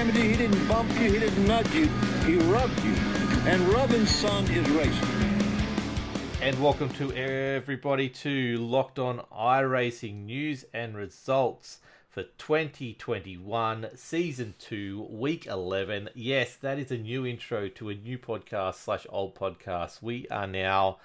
slammed you, he didn't bump you, he didn't nudge you, he rubbed you. And rubbing, son, is racing. And welcome to everybody to Locked On iRacing news and results for 2021 season 2 week 11 yes that is a new intro to a new podcast slash old podcast. We are now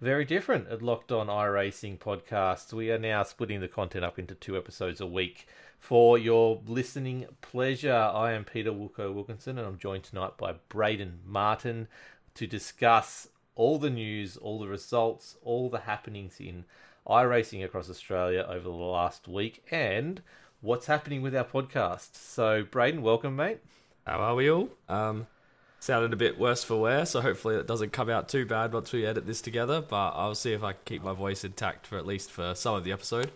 very different at locked on iRacing podcasts. We are now splitting the content up into two episodes a week for your listening pleasure i am peter wilco wilkinson and i'm joined tonight by braden martin to discuss all the news all the results all the happenings in iRacing across Australia over the last week and what's happening with our podcast. So, Braden, welcome, mate. How are we all? Um, sounded a bit worse for wear, so hopefully it doesn't come out too bad once we edit this together. But I'll see if I can keep my voice intact for at least for some of the episode.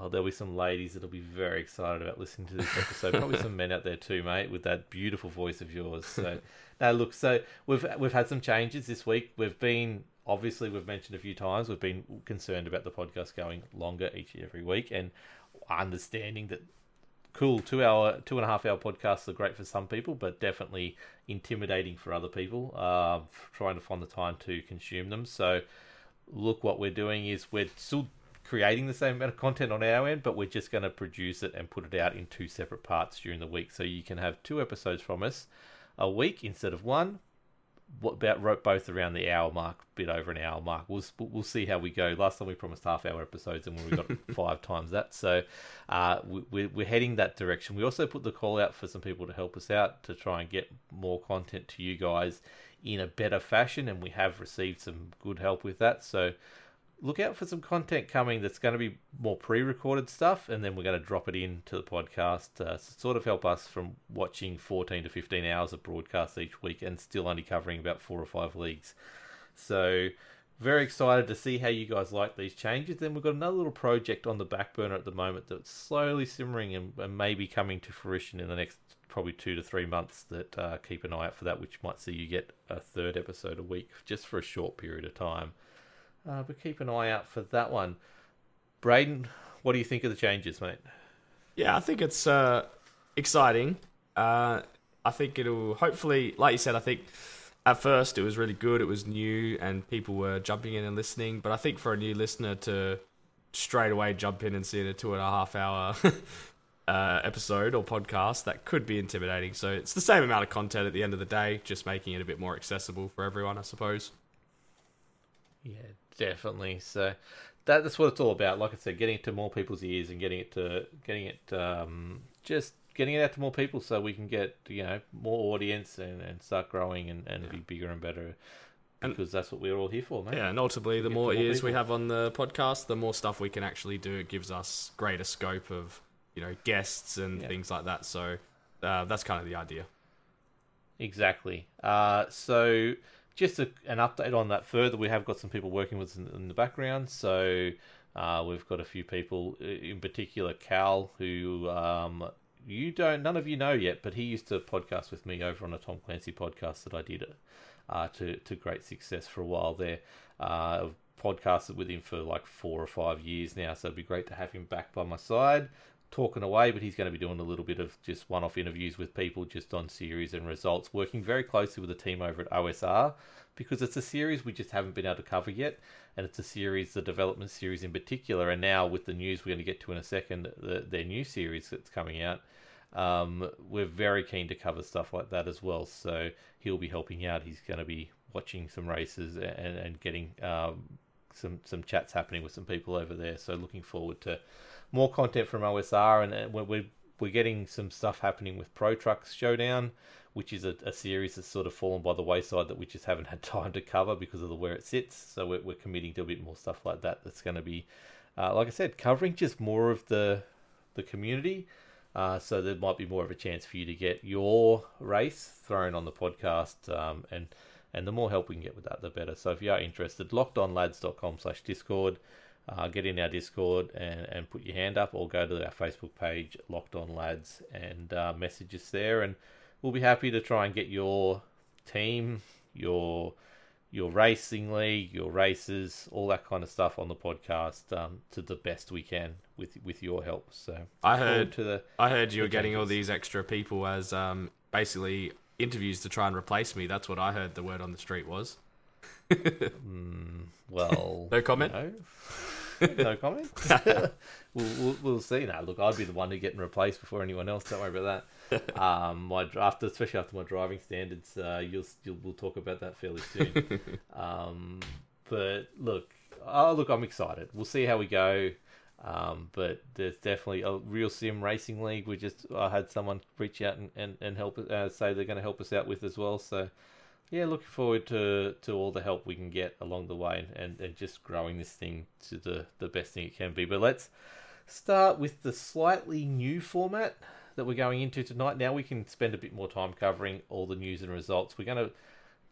Oh, there'll be some ladies that'll be very excited about listening to this episode. Probably some men out there too, mate, with that beautiful voice of yours. So, now look, so we've we've had some changes this week. We've been obviously we've mentioned a few times we've been concerned about the podcast going longer each and every week and understanding that cool two hour two and a half hour podcasts are great for some people but definitely intimidating for other people uh, trying to find the time to consume them so look what we're doing is we're still creating the same amount of content on our end but we're just going to produce it and put it out in two separate parts during the week so you can have two episodes from us a week instead of one what about wrote both around the hour mark, bit over an hour mark. We'll we'll see how we go. Last time we promised half hour episodes, and we got five times that. So uh, we, we're heading that direction. We also put the call out for some people to help us out to try and get more content to you guys in a better fashion, and we have received some good help with that. So look out for some content coming that's going to be more pre-recorded stuff and then we're going to drop it into the podcast uh, to sort of help us from watching 14 to 15 hours of broadcasts each week and still only covering about four or five leagues. So very excited to see how you guys like these changes. Then we've got another little project on the back burner at the moment that's slowly simmering and, and maybe coming to fruition in the next probably two to three months that uh, keep an eye out for that which might see you get a third episode a week just for a short period of time uh, but keep an eye out for that one. Braden, what do you think of the changes, mate? Yeah, I think it's uh, exciting. Uh, I think it'll hopefully, like you said, I think at first it was really good. It was new and people were jumping in and listening. But I think for a new listener to straight away jump in and see a two and a half hour uh, episode or podcast, that could be intimidating. So it's the same amount of content at the end of the day, just making it a bit more accessible for everyone, I suppose. Yeah, Definitely. So that, that's what it's all about. Like I said, getting it to more people's ears and getting it to getting it um, just getting it out to more people so we can get you know more audience and, and start growing and, and yeah. be bigger and better because that's what we're all here for, man. Yeah, and ultimately, the more, more ears people. we have on the podcast, the more stuff we can actually do. It gives us greater scope of you know guests and yeah. things like that. So uh, that's kind of the idea. Exactly. Uh, so just a, an update on that further, we have got some people working with us in, in the background. So uh, we've got a few people, in particular Cal, who um, you don't, none of you know yet, but he used to podcast with me over on a Tom Clancy podcast that I did uh, to to great success for a while there. Uh, I've podcasted with him for like four or five years now, so it'd be great to have him back by my side talking away, but he's going to be doing a little bit of just one off interviews with people just on series and results, working very closely with the team over at OSR because it's a series we just haven't been able to cover yet. And it's a series, the development series in particular. And now with the news we're going to get to in a second, the, their new series that's coming out, um, we're very keen to cover stuff like that as well. So he'll be helping out. He's going to be watching some races and, and getting um, some, some chats happening with some people over there. So looking forward to more content from OSR, and we're, we're, we're getting some stuff happening with Pro Trucks Showdown, which is a, a, series that's sort of fallen by the wayside that we just haven't had time to cover because of the where it sits. So we're, we're committing to a bit more stuff like that. That's going to be, uh, like I said, covering just more of the the community. Uh, so there might be more of a chance for you to get your race thrown on the podcast, um, and and the more help we can get with that, the better. So if you are interested, lockedonlads.com slash discord uh, get in our Discord and, and put your hand up, or go to our Facebook page, Locked On Lads, and uh, message us there. And we'll be happy to try and get your team, your your racing league, your races, all that kind of stuff on the podcast um, to the best we can with with your help. So I heard to the I heard you were getting all these extra people as um, basically interviews to try and replace me. That's what I heard the word on the street was. well. No comment? No, no comment. we'll, we'll, we'll see. Now, look, I'd be the one who getting replaced before anyone else. Don't worry about that. Um, my after, especially after my driving standards, uh, you'll, you'll we'll talk about that fairly soon. um, but look, oh look, I'm excited. We'll see how we go. Um, but there's definitely a real sim racing league. We just I had someone reach out and, and, and help uh, say they're going to help us out with as well. So yeah, looking forward to, to all the help we can get along the way and, and just growing this thing to the, the best thing it can be. But let's start with the slightly new format that we're going into tonight. Now we can spend a bit more time covering all the news and results. We're going to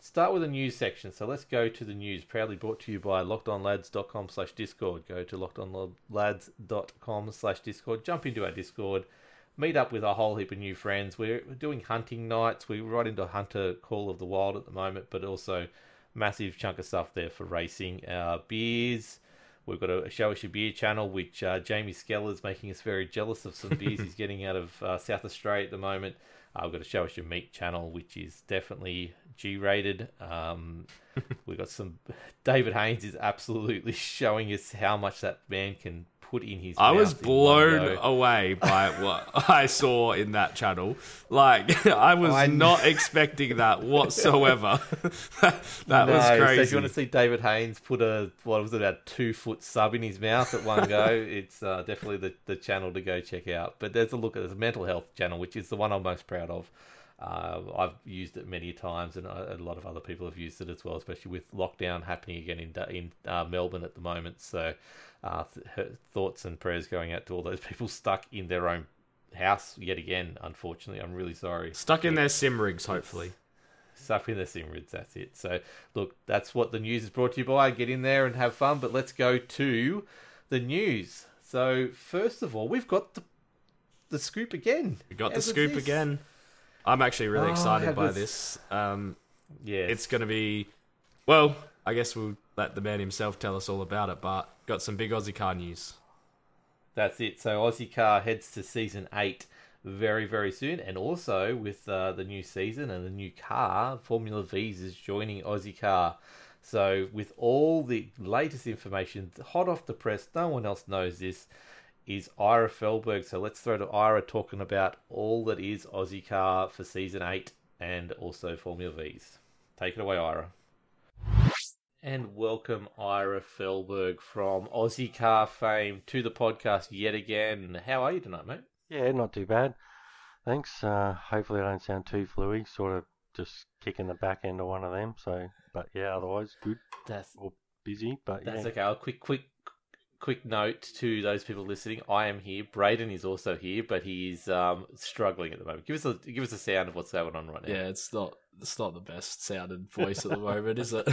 start with the news section. So let's go to the news. Proudly brought to you by lockedonlads.com slash discord. Go to lockedonlads.com slash discord. Jump into our discord. Meet up with a whole heap of new friends. We're doing hunting nights. We're right into Hunter Call of the Wild at the moment, but also massive chunk of stuff there for racing. Uh, beers. We've got a Show Us Your Beer channel, which uh, Jamie Skeller's making us very jealous of some beers he's getting out of uh, South Australia at the moment. Uh, we've got a Show Us Your Meat channel, which is definitely G rated. Um, we've got some. David Haynes is absolutely showing us how much that man can put in his I was blown away by what I saw in that channel. Like I was I kn- not expecting that whatsoever. that was No, crazy. So if you want to see David Haynes put a what was it, about two foot sub in his mouth at one go, it's uh, definitely the, the channel to go check out. But there's a look at there's a mental health channel, which is the one I'm most proud of. Uh, I've used it many times, and a a lot of other people have used it as well, especially with lockdown happening again in in uh, Melbourne at the moment. So, uh, th- thoughts and prayers going out to all those people stuck in their own house yet again. Unfortunately, I'm really sorry Stuck in their sim rigs, hopefully. stuff in the sim rigs. That's it. So, look, that's what the news is brought to you by. Get in there and have fun. But let's go to the news. So, first of all, we've got the the scoop again. We got the As of scoop again. I'm actually really Oh, excited have by this- this. Um, Yeah, it's going to be, well, I guess we'll let the man himself tell us all about it. But got some big Aussie car news. That's it. So Aussie Car heads to season eight very, very soon, and also with uh, the new season and the new car, Formula V's is joining Aussie Car. So with all the latest information, hot off the press, no one else knows this. Is Ira Felberg. So let's throw to Ira talking about all that is Aussie Car for season eight and also Formula V's. Take it away, Ira. And welcome Ira Felberg from Aussie Car fame to the podcast yet again. How are you tonight, mate? Yeah, not too bad. Thanks. Uh, hopefully, I don't sound too fluey. Sort of just kicking the back end of one of them. So, but yeah, otherwise good. That's Or busy, but that's yeah. okay. A quick, quick, quick note to those people listening. I am here. Braden is also here, but he's um, struggling at the moment. Give us a give us a sound of what's going on right now. Yeah, it's not it's not the best sounding voice at the moment, is it?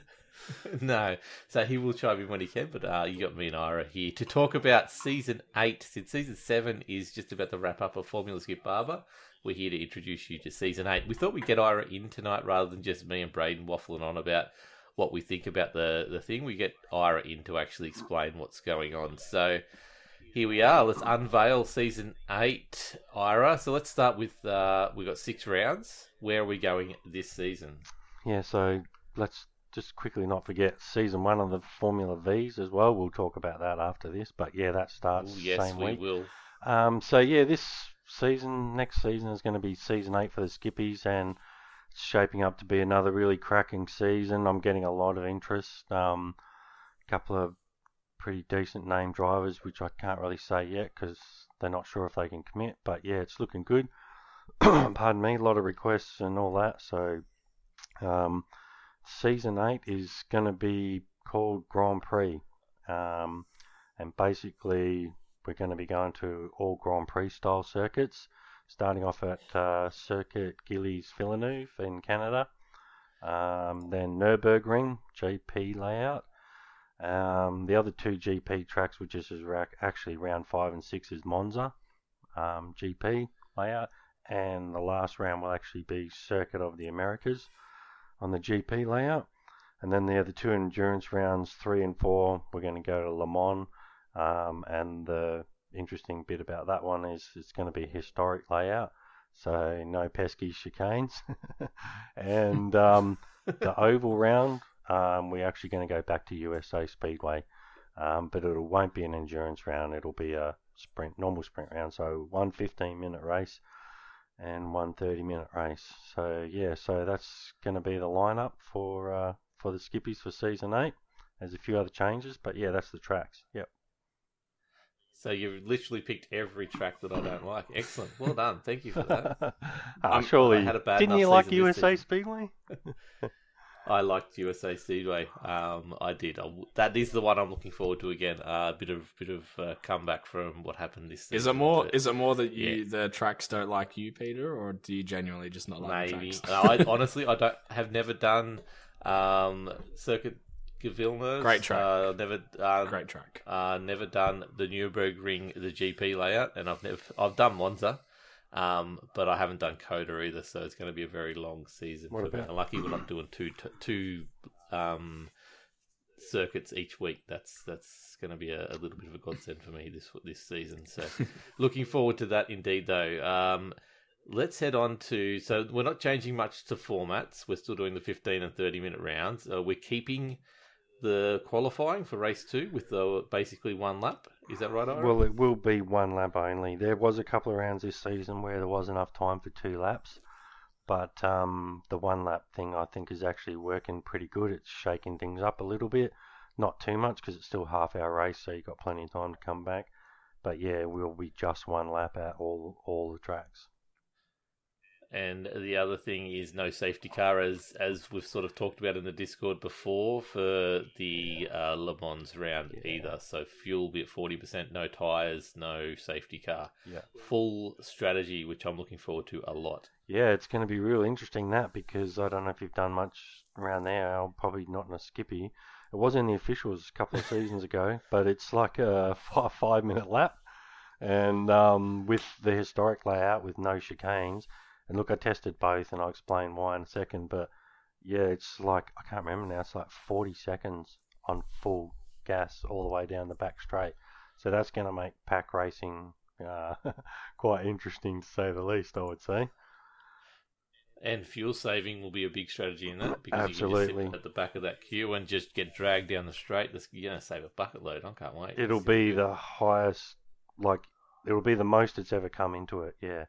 no. So he will chime in when he can, but uh, you got me and Ira here to talk about season eight. Since season seven is just about the wrap up of Formula Skip Barber, we're here to introduce you to season eight. We thought we'd get Ira in tonight rather than just me and Braden waffling on about what we think about the, the thing. We get Ira in to actually explain what's going on. So here we are. Let's unveil season eight, Ira. So let's start with uh, we've got six rounds. Where are we going this season? Yeah, so let's just quickly not forget season one of the Formula V's as well. We'll talk about that after this. But yeah, that starts Ooh, yes, same we week. will. Um, so yeah, this season, next season is going to be season eight for the Skippies, and shaping up to be another really cracking season. I'm getting a lot of interest. Um, a couple of pretty decent name drivers, which I can't really say yet because they're not sure if they can commit. But yeah, it's looking good. Pardon me, a lot of requests and all that. So um, season eight is going to be called Grand Prix, um, and basically we're going to be going to all Grand Prix style circuits, starting off at uh, Circuit Gillies Villeneuve in Canada, um, then Nürburgring GP layout. Um, the other two GP tracks, which is actually round five and six, is Monza um, GP layout, and the last round will actually be Circuit of the Americas on the GP layout. And then the other two endurance rounds, three and four. We're going to go to Le Mans. Um, and the interesting bit about that one is it's going to be a historic layout. So no pesky chicanes. and um, the oval round, um, we're actually going to go back to USA Speedway. Um, but it won't be an endurance round. It'll be a sprint, normal sprint round. So one 15 minute race and one 30 minute race. So yeah, so that's going to be the lineup for uh, for the skippies for season eight. There's a few other changes, but yeah, that's the tracks. Yep. So you've literally picked every track that I don't like. Excellent. Well done. Thank you for that. Ah, surely, I had a bad didn't you like USA. Speedway? I liked USA Speedway. Um, I did. I w that is the one I'm looking forward to again. A uh, bit of bit of uh, comeback from what happened this season. Is it more? but Is it more that you yeah. the tracks don't like you, Peter, or do you genuinely just not like the maybe? tracks? No, I, honestly, I don't have never done um, Circuit Villeneuve. Great track. Uh, never. Uh, Great track. Uh, never done the Nurburgring, the GP layout, and I've never. I've done Monza, um, but I haven't done COTA either. So it's going to be a very long season. What for me. about- I'm lucky we're not doing two two um, circuits each week. That's that's going to be a, a little bit of a godsend for me this this season. So looking forward to that indeed, though. Um, let's head on to. So we're not changing much to formats. We're still doing the 15 and 30 minute rounds. Uh, we're keeping the qualifying for race two with the basically one lap. Is that right? Well, it will be one lap only. There was a couple of rounds this season where there was enough time for two laps, but um, the one lap thing I think is actually working pretty good. It's shaking things up a little bit, not too much because it's still half hour race, so you've got plenty of time to come back. But yeah, we'll be just one lap at all all the tracks. And the other thing is no safety car, as as we've sort of talked about in the Discord before for the uh, Le Mans round either. So fuel be at forty percent, no tires, no safety car. Yeah. Full strategy, which I'm looking forward to a lot. Yeah, it's going to be real interesting that because I don't know if you've done much around there. I'm probably not in a skippy. It was in the officials a couple of seasons ago, but it's like a five, five minute lap, and um, with the historic layout with no chicanes. And look, I tested both, and I'll explain why in a second. But yeah, it's like I can't remember now. It's like 40 seconds on full gas all the way down the back straight. So that's going to make pack racing uh, quite interesting to say the least. I would say. And fuel saving will be a big strategy in that because you Absolutely. can just sit at the back of that queue and just get dragged down the straight. This you're gonna save a bucket load. I can't wait. It'll be the highest, like, it'll be the most it's ever come into it. Yeah,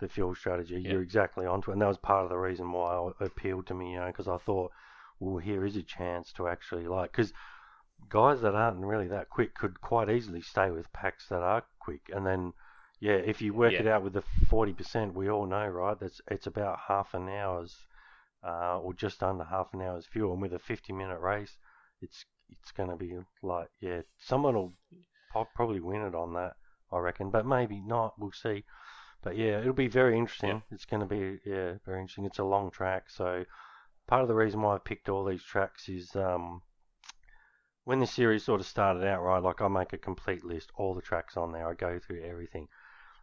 the fuel strategy. Yeah. You're exactly onto it, and that was part of the reason why it appealed to me. You know, because I thought, well, here is a chance to actually like, because guys that aren't really that quick could quite easily stay with packs that are quick, and then. Yeah, if you work it out with the forty percent, we all know, right? That's it's about half an hour's, uh, or just under half an hour's fuel. And with a fifty-minute race, it's it's going to be like, yeah, someone I'll probably win it on that, I reckon. But maybe not. We'll see. But yeah, it'll be very interesting. It's going to be yeah, very interesting. It's a long track, so part of the reason why I picked all these tracks is um, when the series sort of started out, right? Like I make a complete list, all the tracks on there. I go through everything,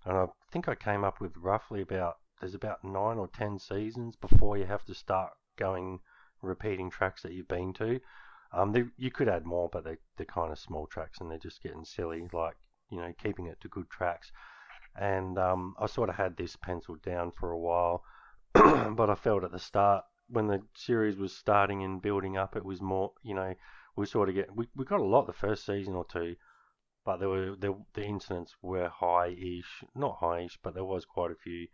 and I think I came up with roughly about there's about nine or ten seasons before you have to start going repeating tracks that you've been to. Um, they, you could add more, but they, they're kind of small tracks and they're just getting silly, like, you know, keeping it to good tracks. And um, I sort of had this penciled down for a while, but I felt at the start, when the series was starting and building up, it was more, you know, we sort of get, we, we got a lot the first season or two, but there were, there, the incidents were high-ish, not high-ish, but there was quite a few.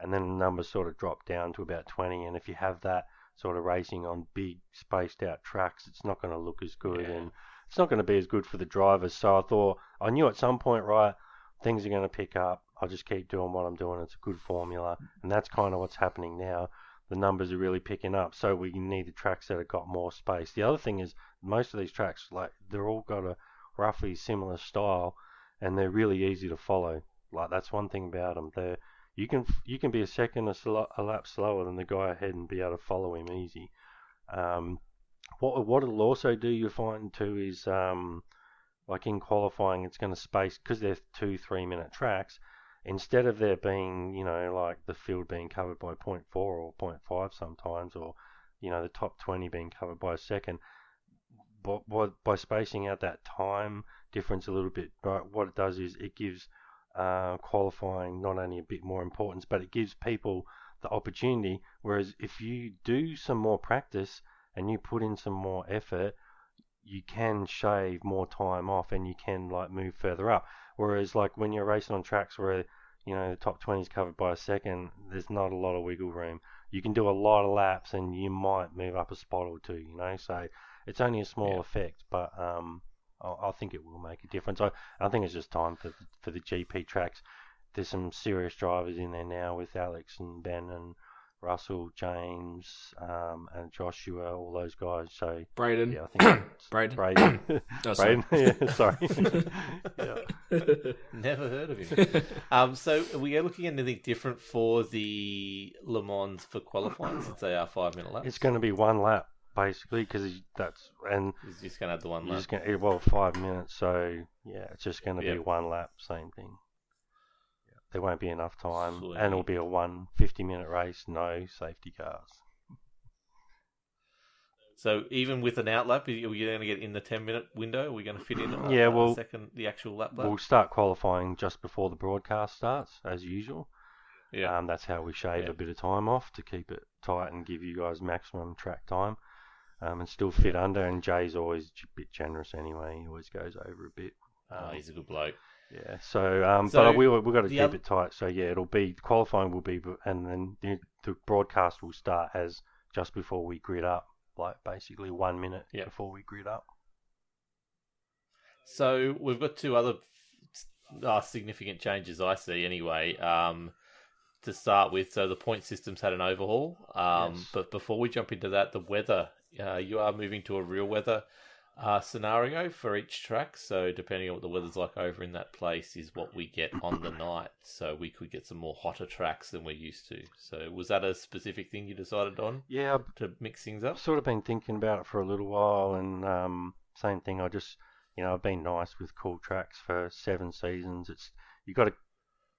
And then the numbers sort of dropped down to about 20. And if you have that, sort of racing on big spaced out tracks, it's not going to look as good Yeah. and it's not going to be as good for the drivers. So I thought I knew at some point, right, things are going to pick up. I'll just keep doing what I'm doing. It's a good formula, and that's kind of what's happening now. The numbers are really picking up, so we need the tracks that have got more space. The other thing is most of these tracks, like they're all got a roughly similar style, and they're really easy to follow. Like that's one thing about them. They're you can you can be a second a, sl- a lap slower than the guy ahead and be able to follow him easy. Um, what what it'll also do you find too is um, like in qualifying it's going to space because they're two three minute tracks. Instead of there being you know like the field being covered by 0.4 or 0.5 sometimes or you know, the top 20 being covered by a second. But by, by spacing out that time difference a little bit, right, what it does is it gives uh, qualifying not only a bit more importance, but it gives people the opportunity. Whereas if you do some more practice and you put in some more effort, you can shave more time off and you can like move further up. Whereas like when you're racing on tracks where you know the top 20 is covered by a second, there's not a lot of wiggle room. You can do a lot of laps and you might move up a spot or two. You know, so it's only a small Yeah. effect, but um, I, I think it will make a difference. I, I think it's just time for for the GP tracks. There's some serious drivers in there now with Alex and Ben and Russell, James, um, and Joshua, all those guys. So Braden. yeah, I think Braden. Braden. Oh, sorry. Braden, yeah, sorry. yeah. Never heard of him. um, so are we looking at anything different for the Le Mans for qualifying since they are five minute laps? It's going to be one lap basically because that's and He's just going to have the one lap. just going to well five minutes. So yeah, it's just going to Yeah. be one lap, same thing. Yeah. There won't be enough time, Sweet. and it'll be a one 50 minute race, no safety cars. So even with an outlap, are we going to get in the ten minute window? Are we going to fit in? uh, Yeah, uh, well- the second the actual lap lap. We'll start qualifying just before the broadcast starts, as usual. yeah, Um, that's how we shave Yeah. a bit of time off to keep it tight and give you guys maximum track time, um, and still fit under. And Jay's always a bit generous anyway; he always goes over a bit. oh, Um, he's a good bloke. Yeah. So, um, So, but we we got to keep oth- it tight. So yeah, it'll be qualifying will be, and then the, the broadcast will start as just before we grid up, like basically one minute Yeah. before we grid up. So we've got two other uh, significant changes I see anyway. Um, to start with, so the point system's had an overhaul. Um, Yes. But before we jump into that, the weather, uh, you are moving to a real weather uh, scenario for each track. So depending on what the weather's like over in that place, is what we get on the night. So we could get some more hotter tracks than we're used to. So was that a specific thing you decided on Yeah, to mix things up? I've sort of been thinking about it for a little while, and um, same thing. I just, you know, I've been nice with cool tracks for seven seasons. It's you got to,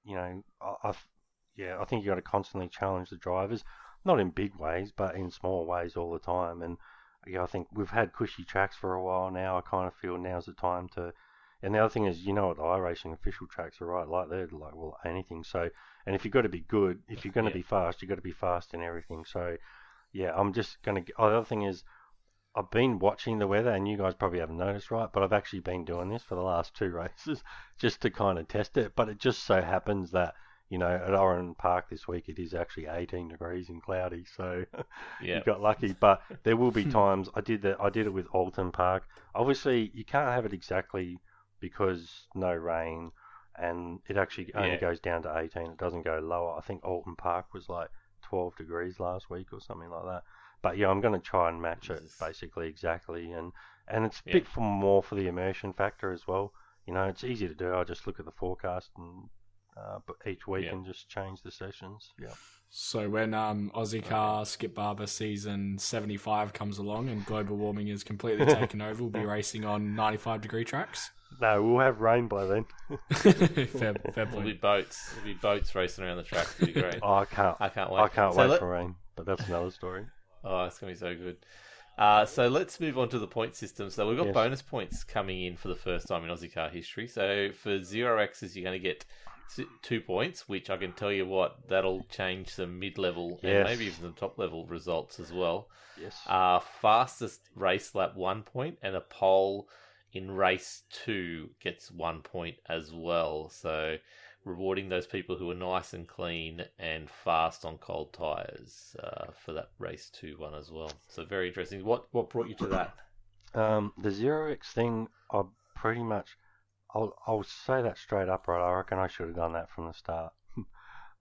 you know, I, I've, yeah, I think you got to constantly challenge the drivers, not in big ways, but in small ways all the time. And yeah, I think we've had cushy tracks for a while now. I kind of feel now's the time to. And the other thing is, you know what the iRacing official tracks are right, like they're like well anything. So, and if you've got to be good, if you're going to Yeah. be fast, you've got to be fast in everything. So, yeah, I'm just gonna. g- Oh, the other thing is, I've been watching the weather, and you guys probably haven't noticed, right? But I've actually been doing this for the last two races just to kind of test it. But it just so happens that you know at Oran Park this week it is actually 18 degrees and cloudy, so Yeah. you got lucky. But there will be hmm. times I did that. I did it with Oulton Park. Obviously, you can't have it exactly because no rain, and it actually only Yeah. goes down to 18. It doesn't go lower. I think Oulton Park was like 12 degrees last week or something like that. But yeah, I'm going to try and match it basically exactly, and and it's a Yeah. bit for more for the immersion factor as well. You know, it's easy to do. I just look at the forecast and uh, but each week Yeah. and just change the sessions. Yeah. So when um, Aussie Car Skip Barber season 75 comes along and global warming is completely taken over, we'll be racing on 95 degree tracks. No, we'll have rain by then. fair, fair It'll be boats. It'll be boats racing around the track. It'll be great. Oh, I can't. I can't wait. I can't So wait let- for rain. But that's another story. Oh, it's gonna be so good. Uh, so let's move on to the point system. So we've got Yes. bonus points coming in for the first time in Aussie car history. So for zero X's, you're going to get s- two points, which I can tell you what that'll change some mid-level and maybe even some top-level results as well. Yes. Uh, fastest race lap one point, and a pole in race two gets one point as well. So rewarding those people who are nice and clean and fast on cold tires uh, for that race two one as well. So very interesting. What what brought you to that? Um, the zero X thing, I pretty much, I'll I'll say that straight up, right? I reckon I should have done that from the start.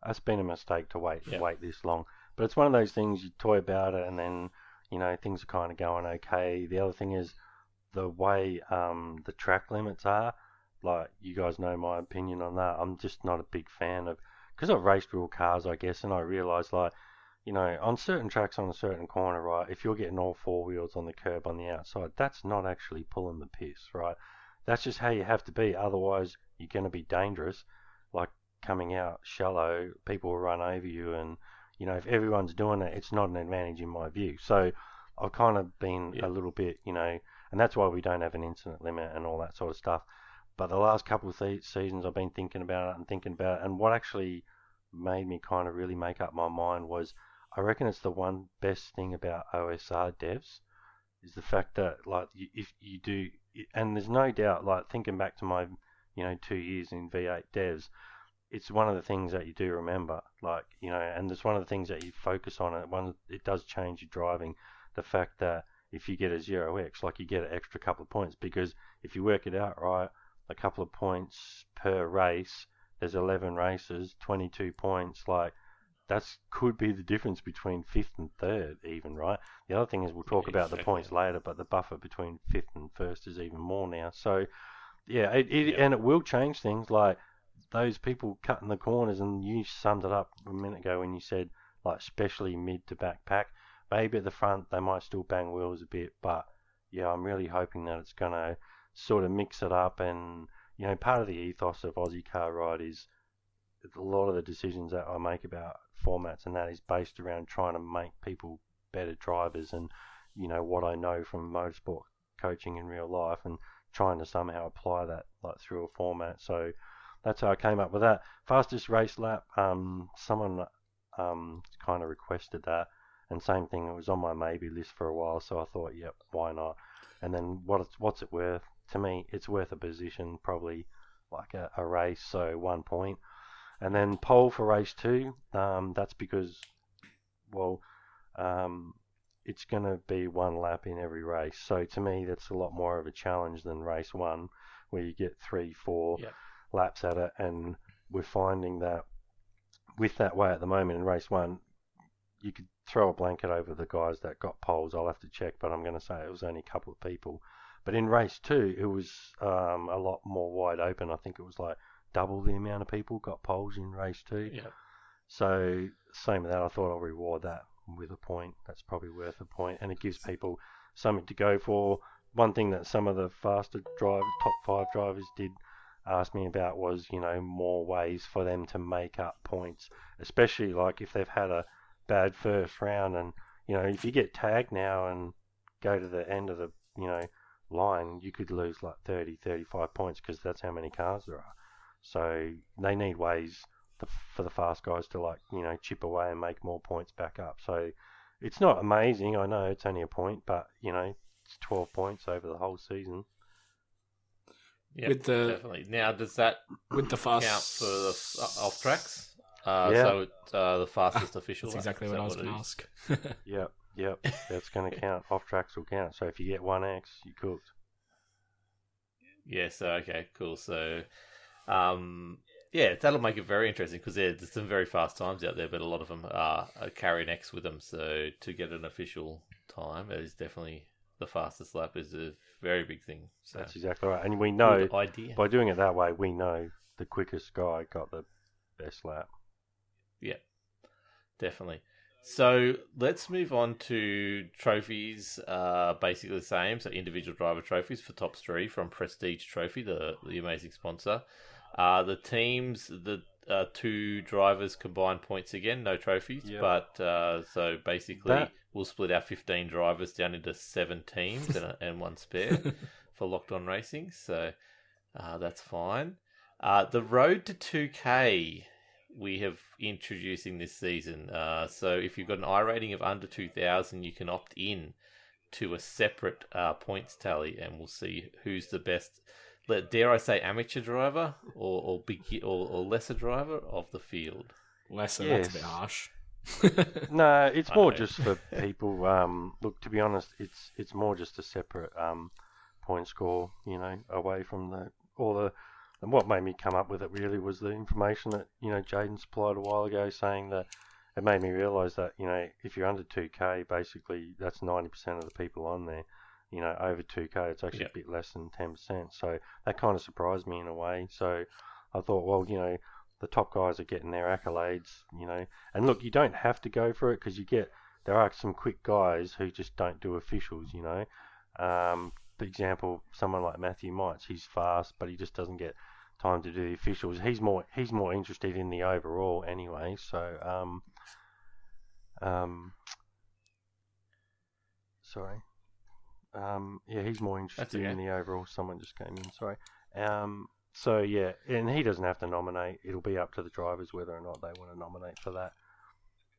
That's been a mistake to wait Yeah. wait this long. But it's one of those things you toy about it, and then you know things are kind of going okay. The other thing is the way um the track limits are. Like you guys know my opinion on that. I'm just not a big fan of because I've raced real cars, I guess, and I realise like you know, on certain tracks on a certain corner, right, if you're getting all four wheels on the curb on the outside, that's not actually pulling the piss, right? That's just how you have to be. Otherwise, you're going to be dangerous. Like coming out shallow, people will run over you and, you know, if everyone's doing it, it's not an advantage in my view. So I've kind of been Yeah. a little bit, you know, and that's why we don't have an incident limit and all that sort of stuff. But the last couple of se- seasons, I've been thinking about it and thinking about it, and what actually made me kind of really make up my mind was I reckon it's the one best thing about OSR devs is the fact that like if you do, and there's no doubt like thinking back to my you know two years in V8 devs, it's one of the things that you do remember, like you know, and it's one of the things that you focus on. And one it does change your driving. The fact that if you get a zero X, like you get an extra couple of points because if you work it out right, a couple of points per race. There's 11 races, 22 points. Like that's could be the difference between fifth and third, even right. The other thing is we'll talk about the points later, but the buffer between fifth and first is even more now. So yeah, it, it Yeah. and it will change things. Like those people cutting the corners, and you summed it up a minute ago when you said like especially mid to back pack. Maybe at the front they might still bang wheels a bit, but yeah, I'm really hoping that it's gonna sort of mix it up and you know part of the ethos of Aussie Car Ride is a lot of the decisions that I make about formats and that is based around trying to make people better drivers and you know what I know from motorsport coaching in real life and trying to somehow apply that like through a format. So that's how I came up with that. Fastest race lap, um, someone um, kind of requested that, and same thing. It was on my maybe list for a while, so I thought, yep, why not? And then what what's it worth? To me, it's worth a position, probably like a, a race, so one point. And then pole for race two. Um, that's because, well, um, it's going to be one lap in every race. So to me, that's a lot more of a challenge than race one, where you get three, four Yep. laps at it. And we're finding that with that way at the moment in race one, you could throw a blanket over the guys that got poles. I'll have to check, but I'm going to say it was only a couple of people. But in race two, it was um, a lot more wide open. I think it was like double the amount of people got poles in race two. Yeah. So same with that. I thought I'll reward that with a point. That's probably worth a point, and it gives people something to go for. One thing that some of the faster drive top five drivers did ask me about was you know more ways for them to make up points, especially like if they've had a bad first round, and you know if you get tagged now and go to the end of the you know line, you could lose like 30, 35 points because that's how many cars there are. So they need ways the, for the fast guys to like you know chip away and make more points back up. So it's not amazing. I know it's only a point, but you know it's 12 points over the whole season. Yeah, With the- definitely. Now, does that With the fast count for the uh, off tracks? Uh, Yeah. So it's uh, the fastest official. That's exactly what that I was going to ask. Yep, yep, that's going to count. Off tracks will count. So if you get one X, you cooked. Yeah. So okay, cool. So, um, yeah, that'll make it very interesting because there's some very fast times out there, but a lot of them are, are carrying X with them. So to get an official time is definitely the fastest lap is a very big thing. So That's exactly right. And we know idea. by doing it that way, we know the quickest guy got the best lap. Yeah, definitely. So let's move on to trophies. Uh, basically the same. So individual driver trophies for top three from Prestige Trophy, the the amazing sponsor. Uh, the teams, the uh, two drivers combined points again, no trophies. Yeah. But uh, so basically, That- we'll split our fifteen drivers down into seven teams and, and one spare for locked on racing. So uh, that's fine. Uh, the road to 2K we have introducing this season. Uh, so if you've got an iRating of under 2000, you can opt in to a separate uh, points tally, and we'll see who's the best. Let dare I say amateur driver or or, big, or or lesser driver of the field. Lesser, that's a bit harsh. No, it's more just for people. Um, look, to be honest, it's it's more just a separate um, point score. You know, away from the all the. And what made me come up with it really was the information that you know Jaden supplied a while ago, saying that it made me realise that you know if you're under 2k, basically that's 90% of the people on there. You know, over 2k, it's actually Yeah. a bit less than 10%. So that kind of surprised me in a way. So I thought, well, you know, the top guys are getting their accolades. You know, and look, you don't have to go for it because you get there are some quick guys who just don't do officials. You know, um, for example, someone like Matthew Mites, he's fast, but he just doesn't get time to do the officials. He's more he's more interested in the overall anyway. So um, Um, sorry. Um, yeah, he's more interested okay. in the overall. Someone just came in. Sorry. Um, so yeah, and he doesn't have to nominate. It'll be up to the drivers whether or not they want to nominate for that.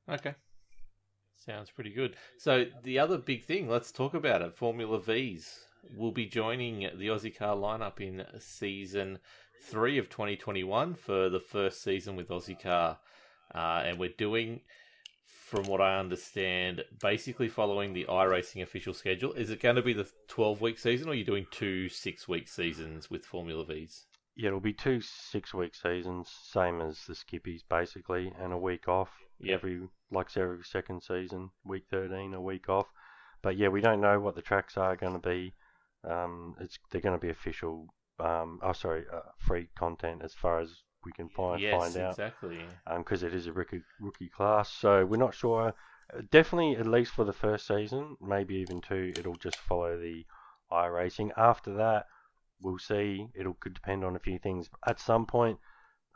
Okay. Sounds pretty good. So the other big thing, let's talk about it. Formula V's will be joining the Aussie car lineup in season three of 2021 for the first season with Aussie car, uh, and we're doing, from what I understand, basically following the iRacing official schedule. Is it going to be the 12 week season, or are you doing two six week seasons with Formula V's? Yeah, it'll be two six-week seasons, same as the Skippies basically, and a week off Yep. every like every second season. Week thirteen, a week off. But yeah, we don't know what the tracks are going to be. Um, it's they're going to be official. Um, oh, sorry, uh, free content as far as we can find yes, find out. exactly. because it is a rookie rookie class. So we're not sure. Uh, Definitely, at least for the first season, maybe even two, it'll just follow the iRacing. After that, we'll see. It'll could depend on a few things. At some point,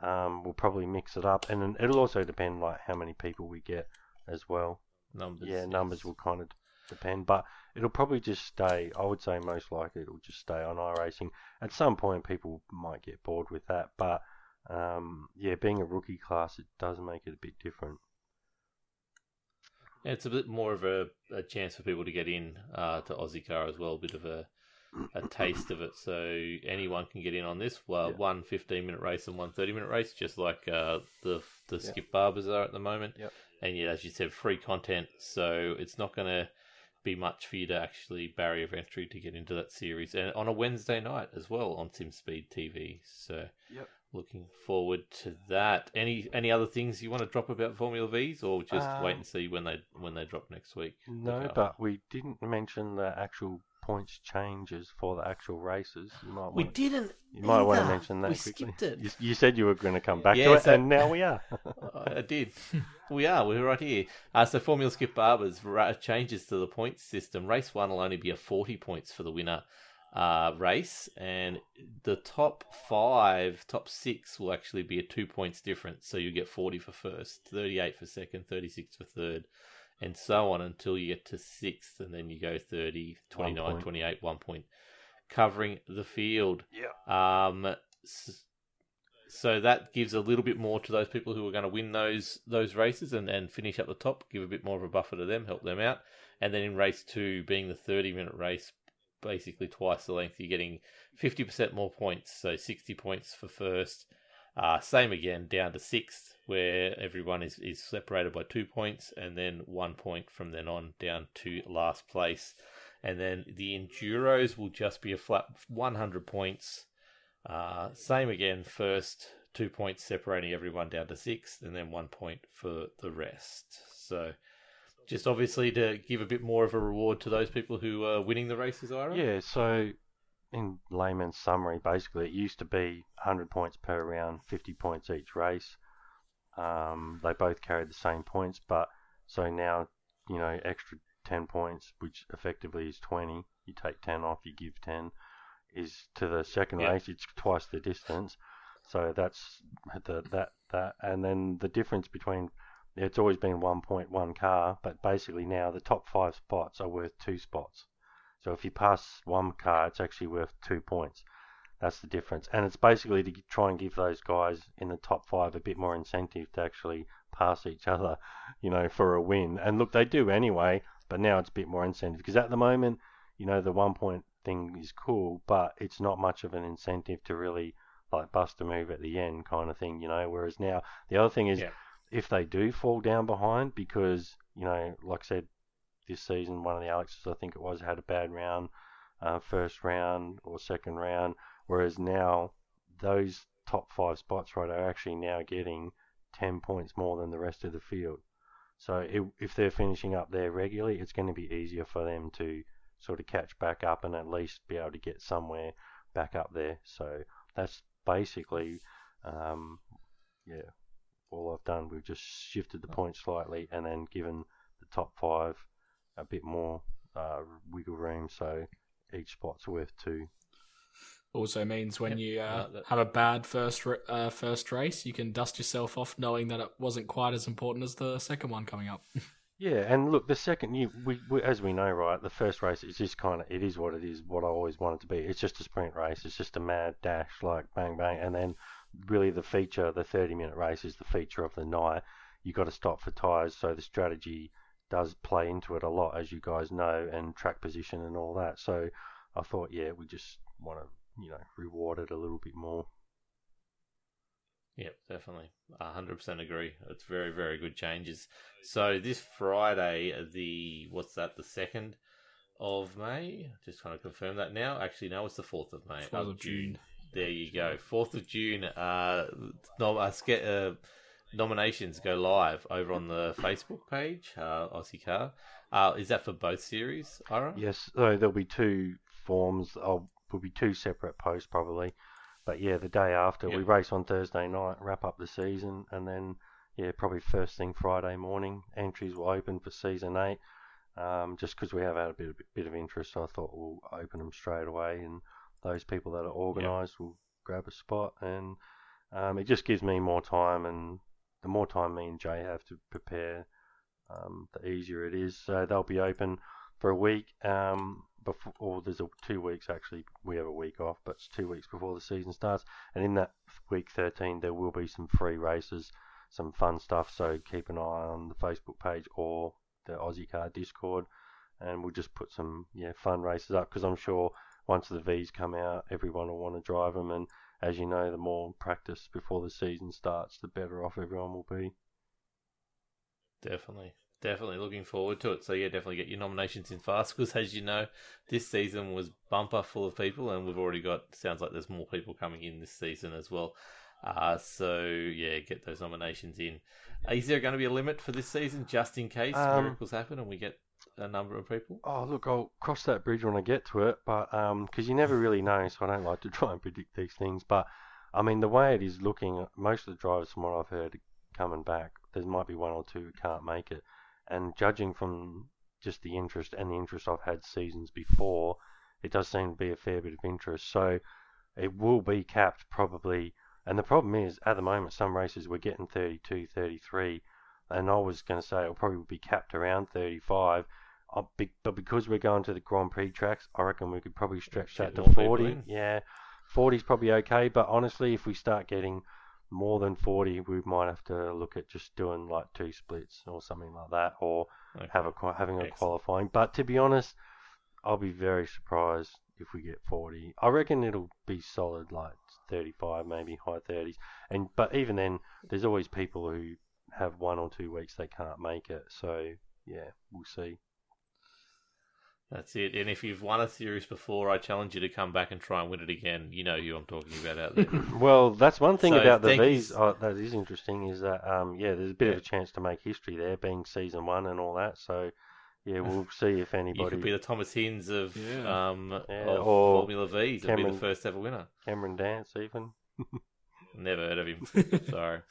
um, we'll probably mix it up, and then it'll also depend like how many people we get as well. Numbers. yeah, numbers yes. will kind of depend, but it'll probably just stay. I would say most likely it'll just stay on iRacing. At some point, people might get bored with that, but um, yeah, being a rookie class, it does make it a bit different. Yeah, It's a bit more of a, a chance for people to get in uh, to Aussie Car as well, a bit of a a taste of it. So anyone can get in on this. Well, Yeah. one 15 minute race and one 30 minute race, just like uh, the the Yeah. skip barbers are at the moment. Yep. And yeah, as you said, free content. So it's not going to be much for you to actually barrier of entry to get into that series, and on a Wednesday night as well on SimSpeed TV. So Yep. Looking forward to that. Any any other things you want to drop about Formula V's, or just wait Um, and see when they when they drop next week? No, Okay. but we didn't mention the actual points changes for the actual races. You might we want, didn't. you might want to mention that We quickly. skipped it. You, you said you were going to come back Yeah, to it, so- and now we are. I did. we are. We're right here. Uh, so Formula Skip Barbers ra- changes to the points system. Race one will only be a forty points for the winner uh, race, and the top five, top six will actually be a two points difference. So you get forty for first, thirty-eight for second, thirty-six for third, and so on until you get to sixth, and then you go 30, 29, point. 28, one point, covering the field. yeah. Um, so that gives a little bit more to those people who are going to win those those races and, and finish up the top. Give a bit more of a buffer to them, help them out. And then in race two, being the thirty minute race, basically twice the length, you're getting fifty percent more points. So sixty points for first. Uh, same again down to sixth, where everyone is, is separated by two points, and then one point from then on down to last place. And then the enduros will just be a flat 100 points. Uh, same again, first two points separating everyone down to sixth, and then one point for the rest. So, just obviously to give a bit more of a reward to those people who are winning the races, Ira. Yeah, so in layman's summary, basically, it used to be 100 points per round, 50 points each race. Um, they both carried the same points, but so now, you know, extra 10 points, which effectively is 20, you take 10 off, you give 10, is to the second Yeah. race, it's twice the distance. So that's the, that, that, and then the difference between it's always been 1.1 car, but basically now the top five spots are worth two spots. So if you pass one car, it's actually worth two points. That's the difference. And it's basically to try and give those guys in the top five a bit more incentive to actually pass each other, you know, for a win. And look, they do anyway, but now it's a bit more incentive because at the moment, you know, the one point thing is cool, but it's not much of an incentive to really like bust a move at the end kind of thing, you know. Whereas now, the other thing is Yeah. If they do fall down behind because, you know, like I said, this season, one of the Alexes, I think it was, had a bad round, uh, first round or second round. Whereas now, those top five spots, right, are actually now getting 10 points more than the rest of the field. So it, if they're finishing up there regularly, it's going to be easier for them to sort of catch back up and at least be able to get somewhere back up there. So that's basically, um, yeah, all I've done. We've just shifted the points slightly and then given the top five a bit more uh, wiggle room. So each spot's worth two. Also means when Yep, you uh, like have a bad first uh, first race, you can dust yourself off knowing that it wasn't quite as important as the second one coming up. Yeah, and look, the second you we, we as we know, right, the first race is just kind of it is what it is, what I always wanted to be. It's just a sprint race. It's just a mad dash, like bang bang, and then really the feature, the 30 minute race, is the feature of the night. You've got to stop for tyres, so the strategy does play into it a lot, as you guys know, and track position and all that. So I thought, yeah, we just want to, you know, reward it a little bit more. Yep, definitely. 100% agree. It's very, very good changes. So this Friday, the, what's that, the 2nd of May? Just trying to confirm that now. Actually, no, it's the 4th of May. 4th of oh, June. There you go. 4th of June, uh, no, uh, ske- uh, nominations go live over on the Facebook page, uh, Aussie Car. Uh, is that for both series, Ira? Yes, so there'll be two forms. I'll, be two separate posts probably. But yeah, the day after we race on Thursday night, wrap up the season, and then yeah, probably first thing Friday morning, entries will open for season eight. Um, just because we have had a bit, a bit of interest, so I thought we'll open them straight away, and those people that are organised will grab a spot, and um, it just gives me more time, and the more time me and Jay have to prepare, um, the easier it is. So they'll be open for a week. Um, before, or there's a, two weeks actually. We have a week off, but it's two weeks before the season starts. And in that week 13, there will be some free races, some fun stuff. So keep an eye on the Facebook page or the Aussie Car Discord, and we'll just put some yeah fun races up because I'm sure once the V's come out, everyone will want to drive them. And as you know, the more practice before the season starts, the better off everyone will be. Definitely. Definitely looking forward to it. So, yeah, definitely get your nominations in fast because, as you know, this season was bumper full of people, and we've already got, sounds like there's more people coming in this season as well. Uh, so, yeah, get those nominations in. Is there going to be a limit for this season just in case Um, miracles happen and we get a number of people? Oh, look, I'll cross that bridge when I get to it, but um, because you never really know, so I don't like to try and predict these things. But I mean, the way it is looking, uh, most of the drivers, from what I've heard, coming back, there might be one or two who can't make it. And judging from just the interest and the interest I've had seasons before, it does seem to be a fair bit of interest. So it will be capped probably. And the problem is, at the moment, some races we're getting 32, 33, and I was going to say it'll probably be capped around 35. Be- but because we're going to the Grand Prix tracks, I reckon we could probably stretch that to 40. Yeah, 40 is probably okay. But honestly, if we start getting more than 40, we might have to look at just doing like two splits or something like that, or Okay. have a having a Excellent. qualifying. But to be honest, I'll be very surprised if we get 40. I reckon it'll be solid like 35, maybe high 30s. And but even then, there's always people who have one or two weeks they can't make it. So yeah, we'll see. That's it. And if you've won a series before, I challenge you to come back and try and win it again. You know who I'm talking about out there. Well, that's one thing So, about the V's s- uh, that is interesting is that um yeah, there's a bit of a chance to make history there, being season one and all that. So yeah, we'll see if You anybody could be the Thomas Hins of Yeah. um Yeah, of or Formula V's and be the first ever winner. Cameron Dance even. Never heard of him. Sorry.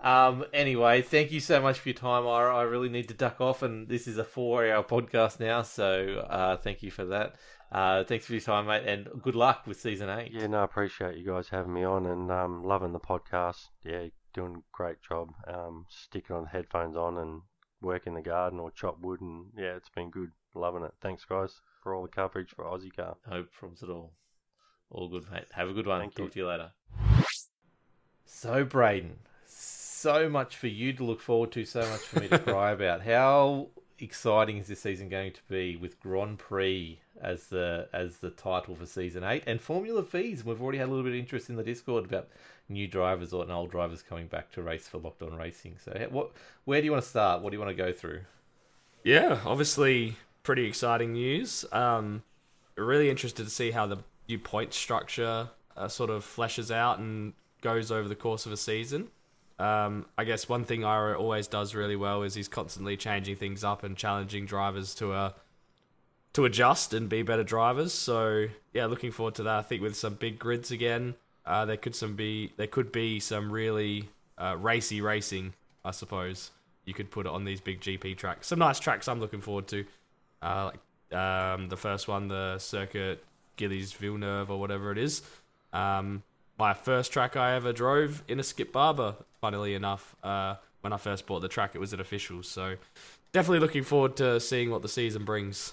Um. Anyway, thank you so much for your time, Ira. I really need to duck off, and this is a four-hour podcast now, so uh, thank you for that. Uh, thanks for your time, mate, and good luck with season eight. Yeah, no, I appreciate you guys having me on and um, loving the podcast. Yeah, doing a great job. Um, sticking on the headphones on and work in the garden or chop wood, and yeah, it's been good. Loving it. Thanks, guys, for all the coverage for Aussie Car. No problems at all. All good, mate. Have a good one. Thank Talk you. to you later. So, Braden, so much for you to look forward to, so much for me to cry about. How exciting is this season going to be with Grand Prix as the as the title for season eight and Formula V's? We've already had a little bit of interest in the Discord about new drivers or old drivers coming back to race for Locked On Racing. So, what where do you want to start? What do you want to go through? Yeah, obviously pretty exciting news. Um, really interested to see how the new point structure uh, sort of fleshes out and goes over the course of a season. Um, I guess one thing Ira always does really well is he's constantly changing things up and challenging drivers to uh, to adjust and be better drivers. So yeah, looking forward to that. I think with some big grids again, uh, there could some be there could be some really uh, racy racing, I suppose. You could put it on these big GP tracks. Some nice tracks I'm looking forward to. Uh, like um, the first one, the Circuit Gillies Villeneuve or whatever it is. Um, my first track I ever drove in a Skip Barber, funnily enough, uh, when I first bought the track, it was at officials. So definitely looking forward to seeing what the season brings.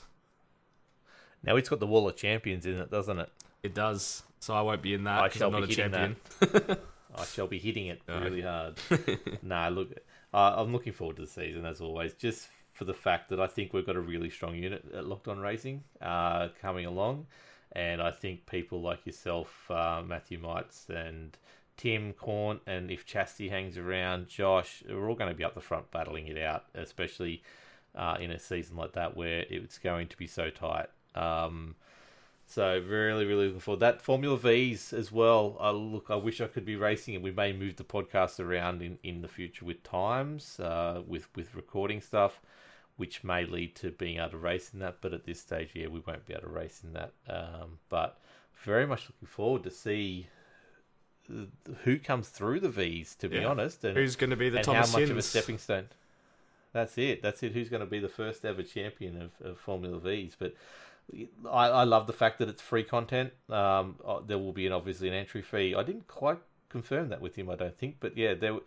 Now it's got the Wall of Champions in it, doesn't it? It does. So I won't be in that I shall I'm not be hitting champion. I shall be hitting it really hard. nah, look, uh, I'm looking forward to the season as always, just for the fact that I think we've got a really strong unit at Locked On Racing uh, coming along, and I think people like yourself, uh, Matthew Mites, and Tim Corn, and if Chastity hangs around, Josh, we're all going to be up the front battling it out, especially uh, in a season like that where it's going to be so tight. Um, so really, really looking forward. That Formula V's as well. Uh, look, I wish I could be racing, and we may move the podcast around in, in the future with times, uh, with with recording stuff, which may lead to being able to race in that. But at this stage, yeah, we won't be able to race in that. Um, but very much looking forward to see who comes through the V's. To be Yeah. honest, and Who's going to be the and Thomas how much of a stepping stone. That's it. That's it. Who's going to be the first ever champion of, of Formula V's? But I, I love the fact that it's free content. Um, uh, there will be an obviously an entry fee. I didn't quite confirm that with him. I don't think, but yeah, there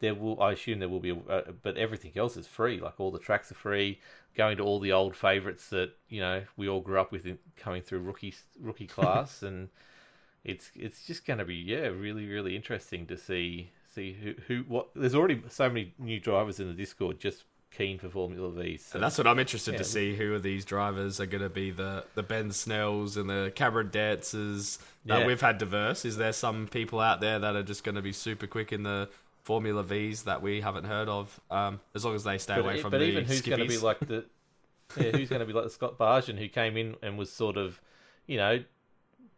there will. I assume there will be. A, uh, but everything else is free. Like all the tracks are free. Going to all the old favourites that you know we all grew up with in, coming through rookie rookie class, and it's it's just going to be yeah really really interesting to see see who who what. There's already so many new drivers in the Discord just keen for Formula V. So And that's what I'm interested Yeah. to see. Who of these drivers are going to be the the Ben Snells and the Cameron Dances that Yeah. we've had diverse? Is there some people out there that are just going to be super quick in the Formula V's that we haven't heard of? Um, as long as they stay away but, from but the even who's going to be like the yeah, who's going to be like the Scott Barjan who came in and was sort of you know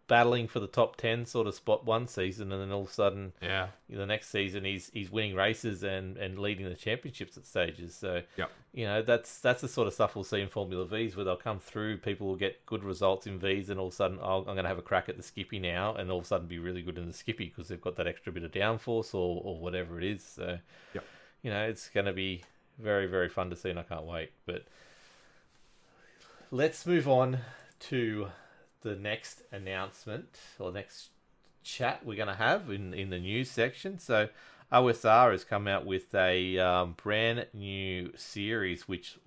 battling for the top 10 sort of spot one season and then all of a sudden yeah, the next season he's he's winning races and and leading the championships at stages so Yep. you know that's that's the sort of stuff we'll see in formula v's where they'll come through people will get good results in v's and all of a sudden oh, i'm going to have a crack at the skippy now and all of a sudden be really good in the skippy because they've got that extra bit of downforce or or whatever it is so Yep. you know it's going to be very very fun to see and i can't wait but let's move on to the next announcement or next chat we're going to have in, in the news section. So, OSR has come out with a um, brand new series, which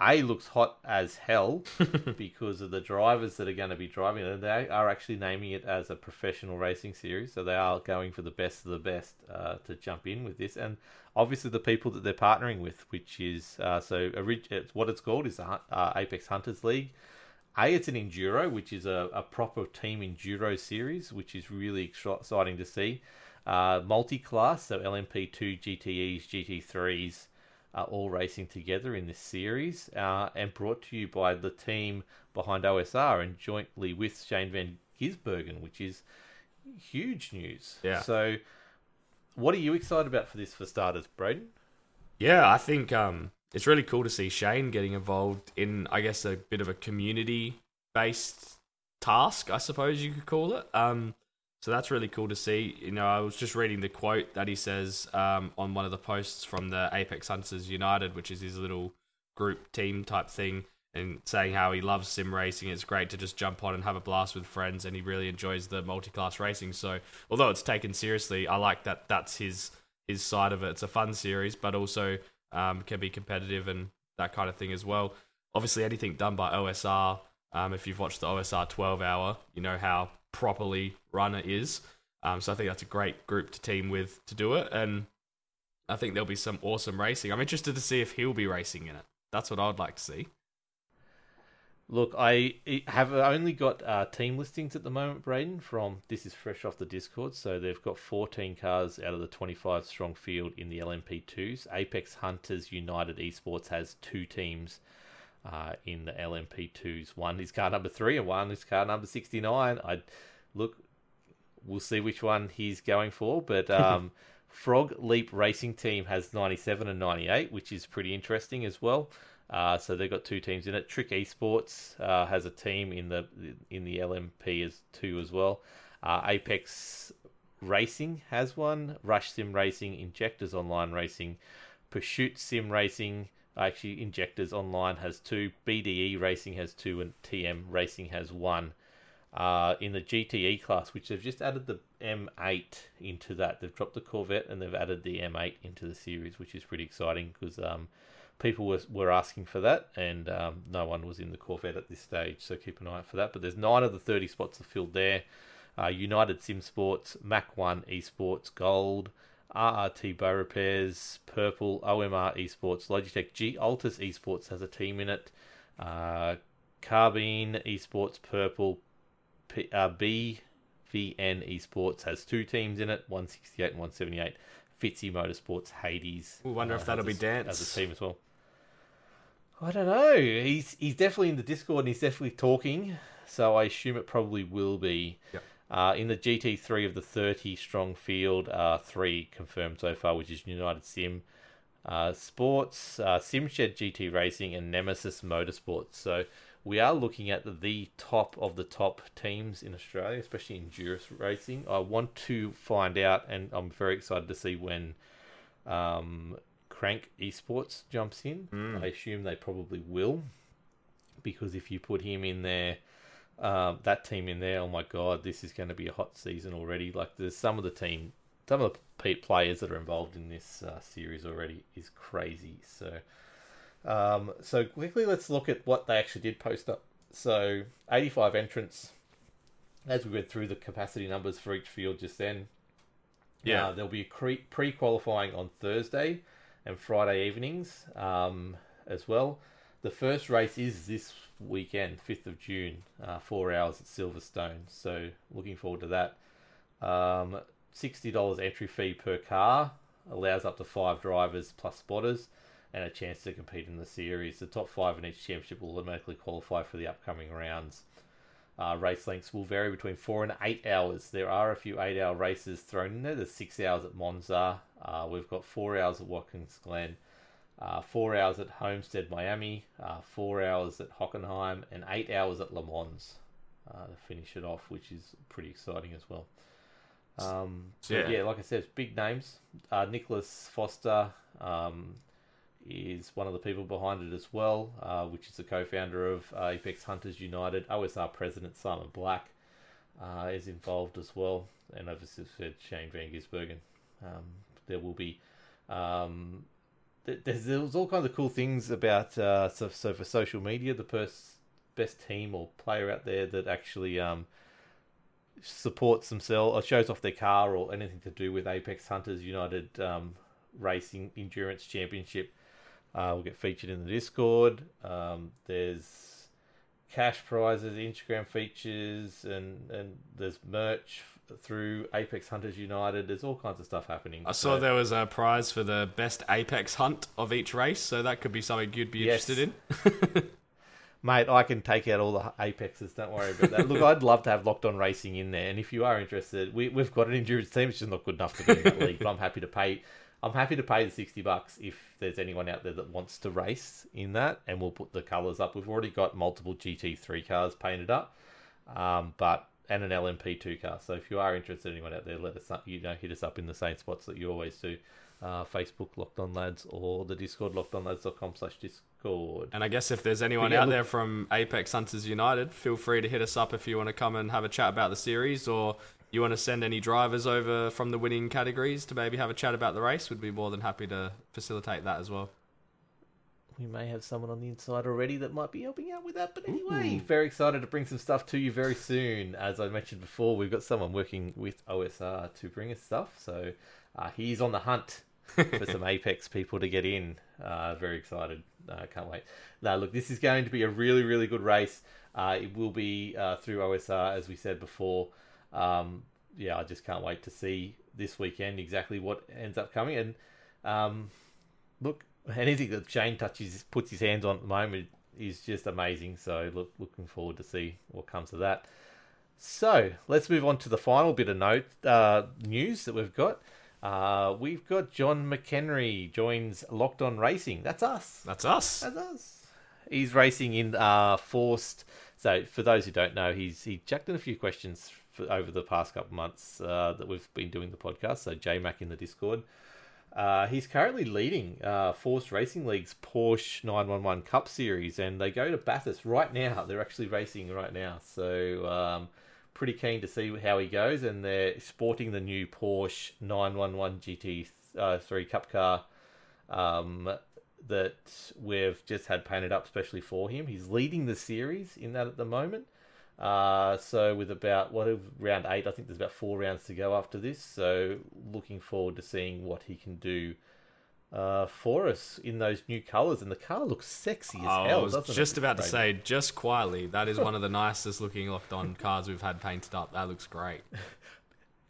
A looks hot as hell because of the drivers that are going to be driving it. They are actually naming it as a professional racing series, so they are going for the best of the best uh, to jump in with this. And obviously, the people that they're partnering with, which is uh, so orig- it's, what it's called is the Hun- uh, Apex Hunters League. A, it's an enduro, which is a, a proper team enduro series, which is really exciting to see. Uh, multi-class, so LMP2, GTEs, GT3s are all racing together in this series, uh, and brought to you by the team behind OSR and jointly with Shane Van Gisbergen, which is huge news. Yeah. So, what are you excited about for this for starters, Braden? Yeah, I think um, it's really cool to see Shane getting involved in, I guess, a bit of a community based task, I suppose you could call it. Um, so that's really cool to see. You know, I was just reading the quote that he says um, on one of the posts from the Apex Hunters United, which is his little group team type thing, and saying how he loves sim racing. It's great to just jump on and have a blast with friends, and he really enjoys the multi class racing. So, although it's taken seriously, I like that that's his his side of it. It's a fun series, but also um, can be competitive and that kind of thing as well. Obviously, anything done by OSR, um, if you've watched the OSR 12 hour, you know how properly run it is. Um, so I think that's a great group to team with to do it. And I think there'll be some awesome racing. I'm interested to see if he'll be racing in it. That's what I'd like to see. Look, I have only got uh, team listings at the moment, Braden. From this is fresh off the Discord, so they've got 14 cars out of the 25 strong field in the LMP2s. Apex Hunters United Esports has two teams uh, in the LMP2s. One is car number three, and one is car number 69. I look, we'll see which one he's going for, but um, Frog Leap Racing Team has 97 and 98, which is pretty interesting as well. Uh, so they've got two teams in it. Trick Esports uh, has a team in the in the LMP as two as well. Uh, Apex Racing has one. Rush Sim Racing, Injectors Online Racing, Pursuit Sim Racing. Actually, Injectors Online has two. BDE Racing has two, and TM Racing has one. uh, in the GTE class, which they've just added the M8 into that. They've dropped the Corvette and they've added the M8 into the series, which is pretty exciting because um, people were, were asking for that, and um, no one was in the Corvette at this stage. So keep an eye out for that. But there's nine of the 30 spots are filled there. Uh, United Sim Sports, Mac One Esports, Gold, RRT Bow Repairs, Purple, OMR Esports, Logitech G Altus Esports has a team in it. Uh, Carbine Esports, Purple, P, uh, BVN Esports has two teams in it, 168 and 178. Fitzy Motorsports, Hades. We wonder uh, if that'll be a, dance. as a team as well. I don't know. He's he's definitely in the Discord and he's definitely talking, so I assume it probably will be. Yep. Uh, in the GT3 of the 30 strong field, uh, three confirmed so far, which is United Sim uh, Sports, uh, SimShed GT Racing, and Nemesis Motorsports. So we are looking at the top of the top teams in Australia, especially in Endurance racing. I want to find out, and I'm very excited to see when um, Crank Esports jumps in. I assume they probably will, because if you put him in there, um, that team in there, oh my god, this is going to be a hot season already. Like there's some of the team, some of the players that are involved in this uh, series already is crazy. So, um, so quickly let's look at what they actually did post up. So 85 entrants. As we went through the capacity numbers for each field just then, Yeah. uh, there'll be a pre qualifying on Thursday and Friday evenings um, as well. The first race is this weekend, 5th of June, uh, four hours at Silverstone. So looking forward to that. Um, $60 entry fee per car allows up to five drivers plus spotters and a chance to compete in the series. The top five in each championship will automatically qualify for the upcoming rounds. Uh, race lengths will vary between four and eight hours. There are a few eight hour races thrown in there. There's six hours at Monza. Uh, we've got four hours at Watkins Glen, uh, four hours at Homestead, Miami, uh, four hours at Hockenheim, and eight hours at Le Mans uh, to finish it off, which is pretty exciting as well. Um, Yeah. yeah. like I said, big names. Uh, Nicholas Foster um, is one of the people behind it as well, uh, which is the co-founder of uh, Apex Hunters United. OSR president Simon Black uh, is involved as well, and obviously said Shane Van Gisbergen. Um, there will be um, th- there's, there's all kinds of cool things about uh, so, so for social media the pers- best team or player out there that actually um, supports themselves or shows off their car or anything to do with Apex Hunters United um, Racing Endurance Championship uh, will get featured in the Discord. Um, there's cash prizes, Instagram features, and, and there's merch through Apex Hunters United. There's all kinds of stuff happening. I saw So- there was a prize for the best apex hunt of each race, so that could be something you'd be Yes. interested in. Mate, I can take out all the apexes. Don't worry about that. Look, I'd love to have Locked On Racing in there, and if you are interested, we, we've got an endurance team. It's just not good enough to be in that league. But I'm happy to pay. I'm happy to pay the sixty bucks if there's anyone out there that wants to race in that, and we'll put the colours up. We've already got multiple GT3 cars painted up, um, but and an LMP2 car. So if you are interested, anyone out there, let us know, you know hit us up in the same spots that you always do. Uh, Facebook Locked On Lads or the Discord LockedOnLads.com slash Discord. And I guess if there's anyone yeah, out look- there from Apex Hunters United, feel free to hit us up if you want to come and have a chat about the series or you want to send any drivers over from the winning categories to maybe have a chat about the race. We'd be more than happy to facilitate that as well. we may have someone on the inside already that might be helping out with that. But anyway, very excited to bring some stuff to you very soon. As I mentioned before, we've got someone working with OSR to bring us stuff. So uh, he's on the hunt for some Apex people to get in. Uh, very excited. Uh, can't wait. Now, look, this is going to be a really, really good race. Uh, it will be uh, through OSR, as we said before. Um, yeah, I just can't wait to see this weekend exactly what ends up coming. And um, look, anything that Shane touches, puts his hands on at the moment is just amazing. So look, looking forward to see what comes of that. So let's move on to the final bit of note uh, news that we've got. Uh, we've got John McHenry joins Locked On Racing. That's us. That's us. That's us. He's racing in uh, Forced. So for those who don't know, he's he chucked in a few questions over the past couple months uh, that we've been doing the podcast. So J Mac in the Discord. Uh, he's currently leading uh, Forced Racing League's Porsche 911 Cup Series, and they go to Bathurst right now. They're actually racing right now. So um, pretty keen to see how he goes, and they're sporting the new Porsche 911 GT3 uh, Cup car um, that we've just had painted up specially for him. He's leading the series in that at the moment. Uh, so with about what round eight, I think there's about four rounds to go after this. So looking forward to seeing what he can do uh, for us in those new colours, and the car looks sexy as Oh, hell. I was just it? about to say, just quietly, that is one of the nicest looking locked on cars we've had painted up. That looks great.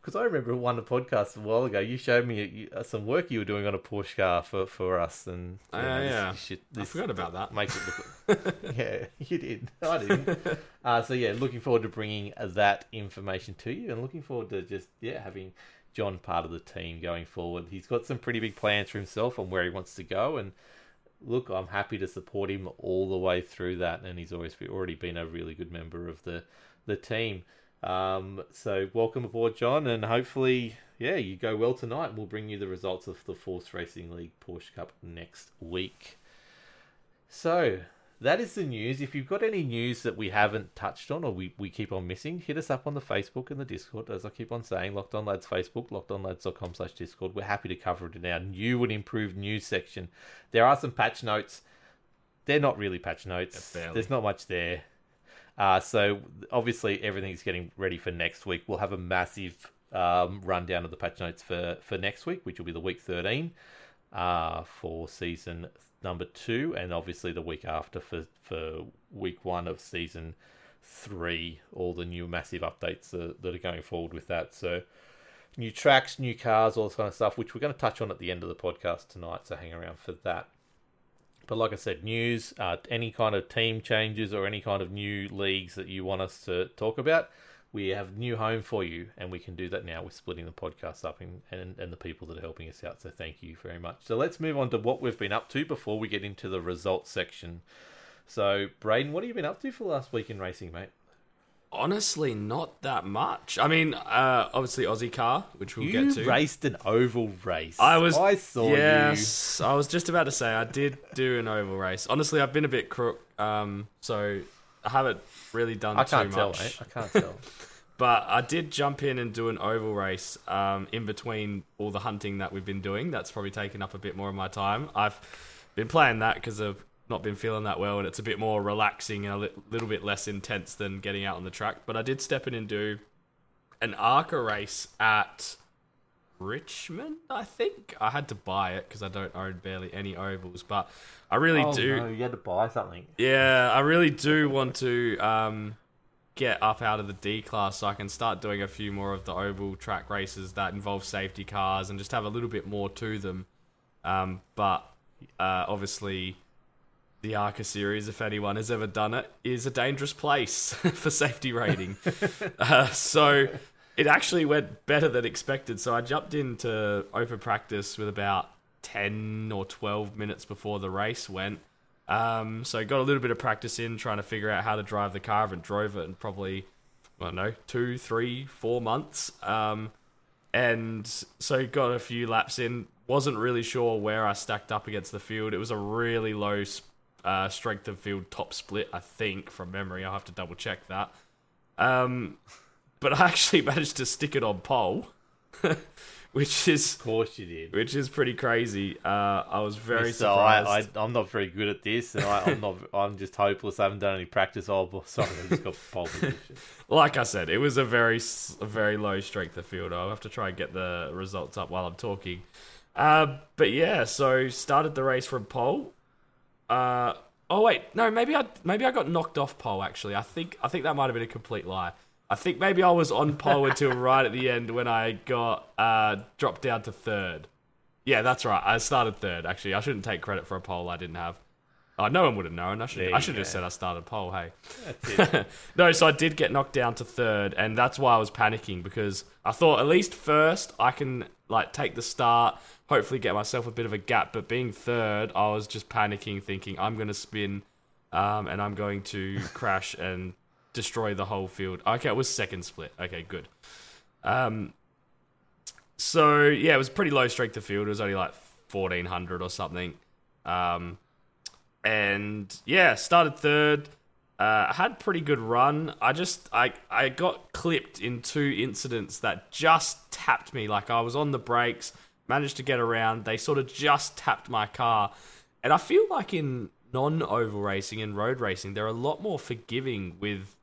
Because I remember one of the podcasts a while ago, you showed me uh, some work you were doing on a Porsche car for, for us, and Oh, you know, this- yeah. shit- I forgot about that. Makes it look. yeah, you did. I didn't. uh, so yeah, looking forward to bringing that information to you, and looking forward to just yeah having John part of the team going forward. He's got some pretty big plans for himself on where he wants to go, and look, I'm happy to support him all the way through that, and he's always be, already been a really good member of the the team. Um, so welcome aboard, John, and hopefully, yeah, you go well tonight. We'll bring you the results of the Force Racing League Porsche Cup next week. So that is the news. If you've got any news that we haven't touched on or we, we keep on missing, hit us up on the Facebook and the Discord. As I keep on saying, Locked On Lads Facebook, lockedonlads.com slash Discord. We're happy to cover it in our new and improved news section. There are some patch notes. They're not really patch notes. There's not much there. Uh, so obviously everything's getting ready for next week. We'll have a massive um, rundown of the patch notes for, for next week, which will be the week 13 uh, for season number two, and obviously the week after for, for week one of season three. All the new massive updates that are going forward with that. So new tracks, new cars, all this kind of stuff, which we're going to touch on at the end of the podcast tonight. So hang around for that. But like I said, news, uh, any kind of team changes or any kind of new leagues that you want us to talk about, we have new home for you, and we can do that now. We're splitting the podcast up and, and, and the people that are helping us out. So thank you very much. So let's move on to what we've been up to before we get into the results section. So, Braden, what have you been up to for the last week in racing, mate? Honestly, not that much. I mean, uh, obviously Aussie car, which we'll you get to. You raced an oval race. I was. I saw you. yes, I was just about to say I did do an oval race. Honestly, I've been a bit crook, um, so I haven't really done I too can't tell, much. I can't tell. But I did jump in and do an oval race um, in between all the hunting that we've been doing. That's probably taken up a bit more of my time. I've been playing that because I've not been feeling that well, and it's a bit more relaxing and a li- little bit less intense than getting out on the track. But I did step in and do an ARCA race at Richmond, I think. I had to buy it because I don't own barely any ovals, but I really oh, do. no, you had to buy something. Yeah, I really do want to um, get up out of the D class so I can start doing a few more of the oval track races that involve safety cars and just have a little bit more to them. Um, but uh, obviously, the ARCA series, if anyone has ever done it, is a dangerous place for safety rating. uh, so it actually went better than expected. So I jumped into open practice with about 10 or 12 minutes before the race went. Um, so got a little bit of practice in trying to figure out how to drive the car. and drove it in probably, I don't know, two, three, four months. Um, and so got a few laps in. Wasn't really sure where I stacked up against the field. It was a really low uh, strength of field top split, I think, from memory. I'll have to double check that. Um, but I actually managed to stick it on pole, which is Of course you did. which is pretty crazy. Uh, I was very so surprised. I, I'm not very good at this, and I, I'm not. I'm just hopeless. I haven't done any practice. Oh, sorry, I just got pole position. like I said, it was a very a very low strength of field. I'll have to try and get the results up while I'm talking. Uh, but yeah, so started the race from pole. Uh, oh wait, no, maybe I maybe I got knocked off pole. Actually, I think I think that might have been a complete lie. I think maybe I was on pole until right at the end when I got uh, dropped down to third. Yeah, that's right. I started third. Actually, I shouldn't take credit for a pole I didn't have. Oh, no one would have known. I should I should have just said I started pole. Hey. No, so I did get knocked down to third, and that's why I was panicking because I thought at least first I can like take the start, hopefully get myself a bit of a gap. But being third, I was just panicking, thinking I'm going to spin, um, and I'm going to crash and destroy the whole field. Okay, it was second split. Okay, good. Um, so yeah, it was pretty low strength of field. It was only like 1400 or something. Um, and yeah, started third. Uh, I had pretty good run. I just I I got clipped in two incidents that just tapped me. Like I was on the brakes, managed to get around. They sort of just tapped my car, and I feel like in non-oval racing and road racing, they're a lot more forgiving with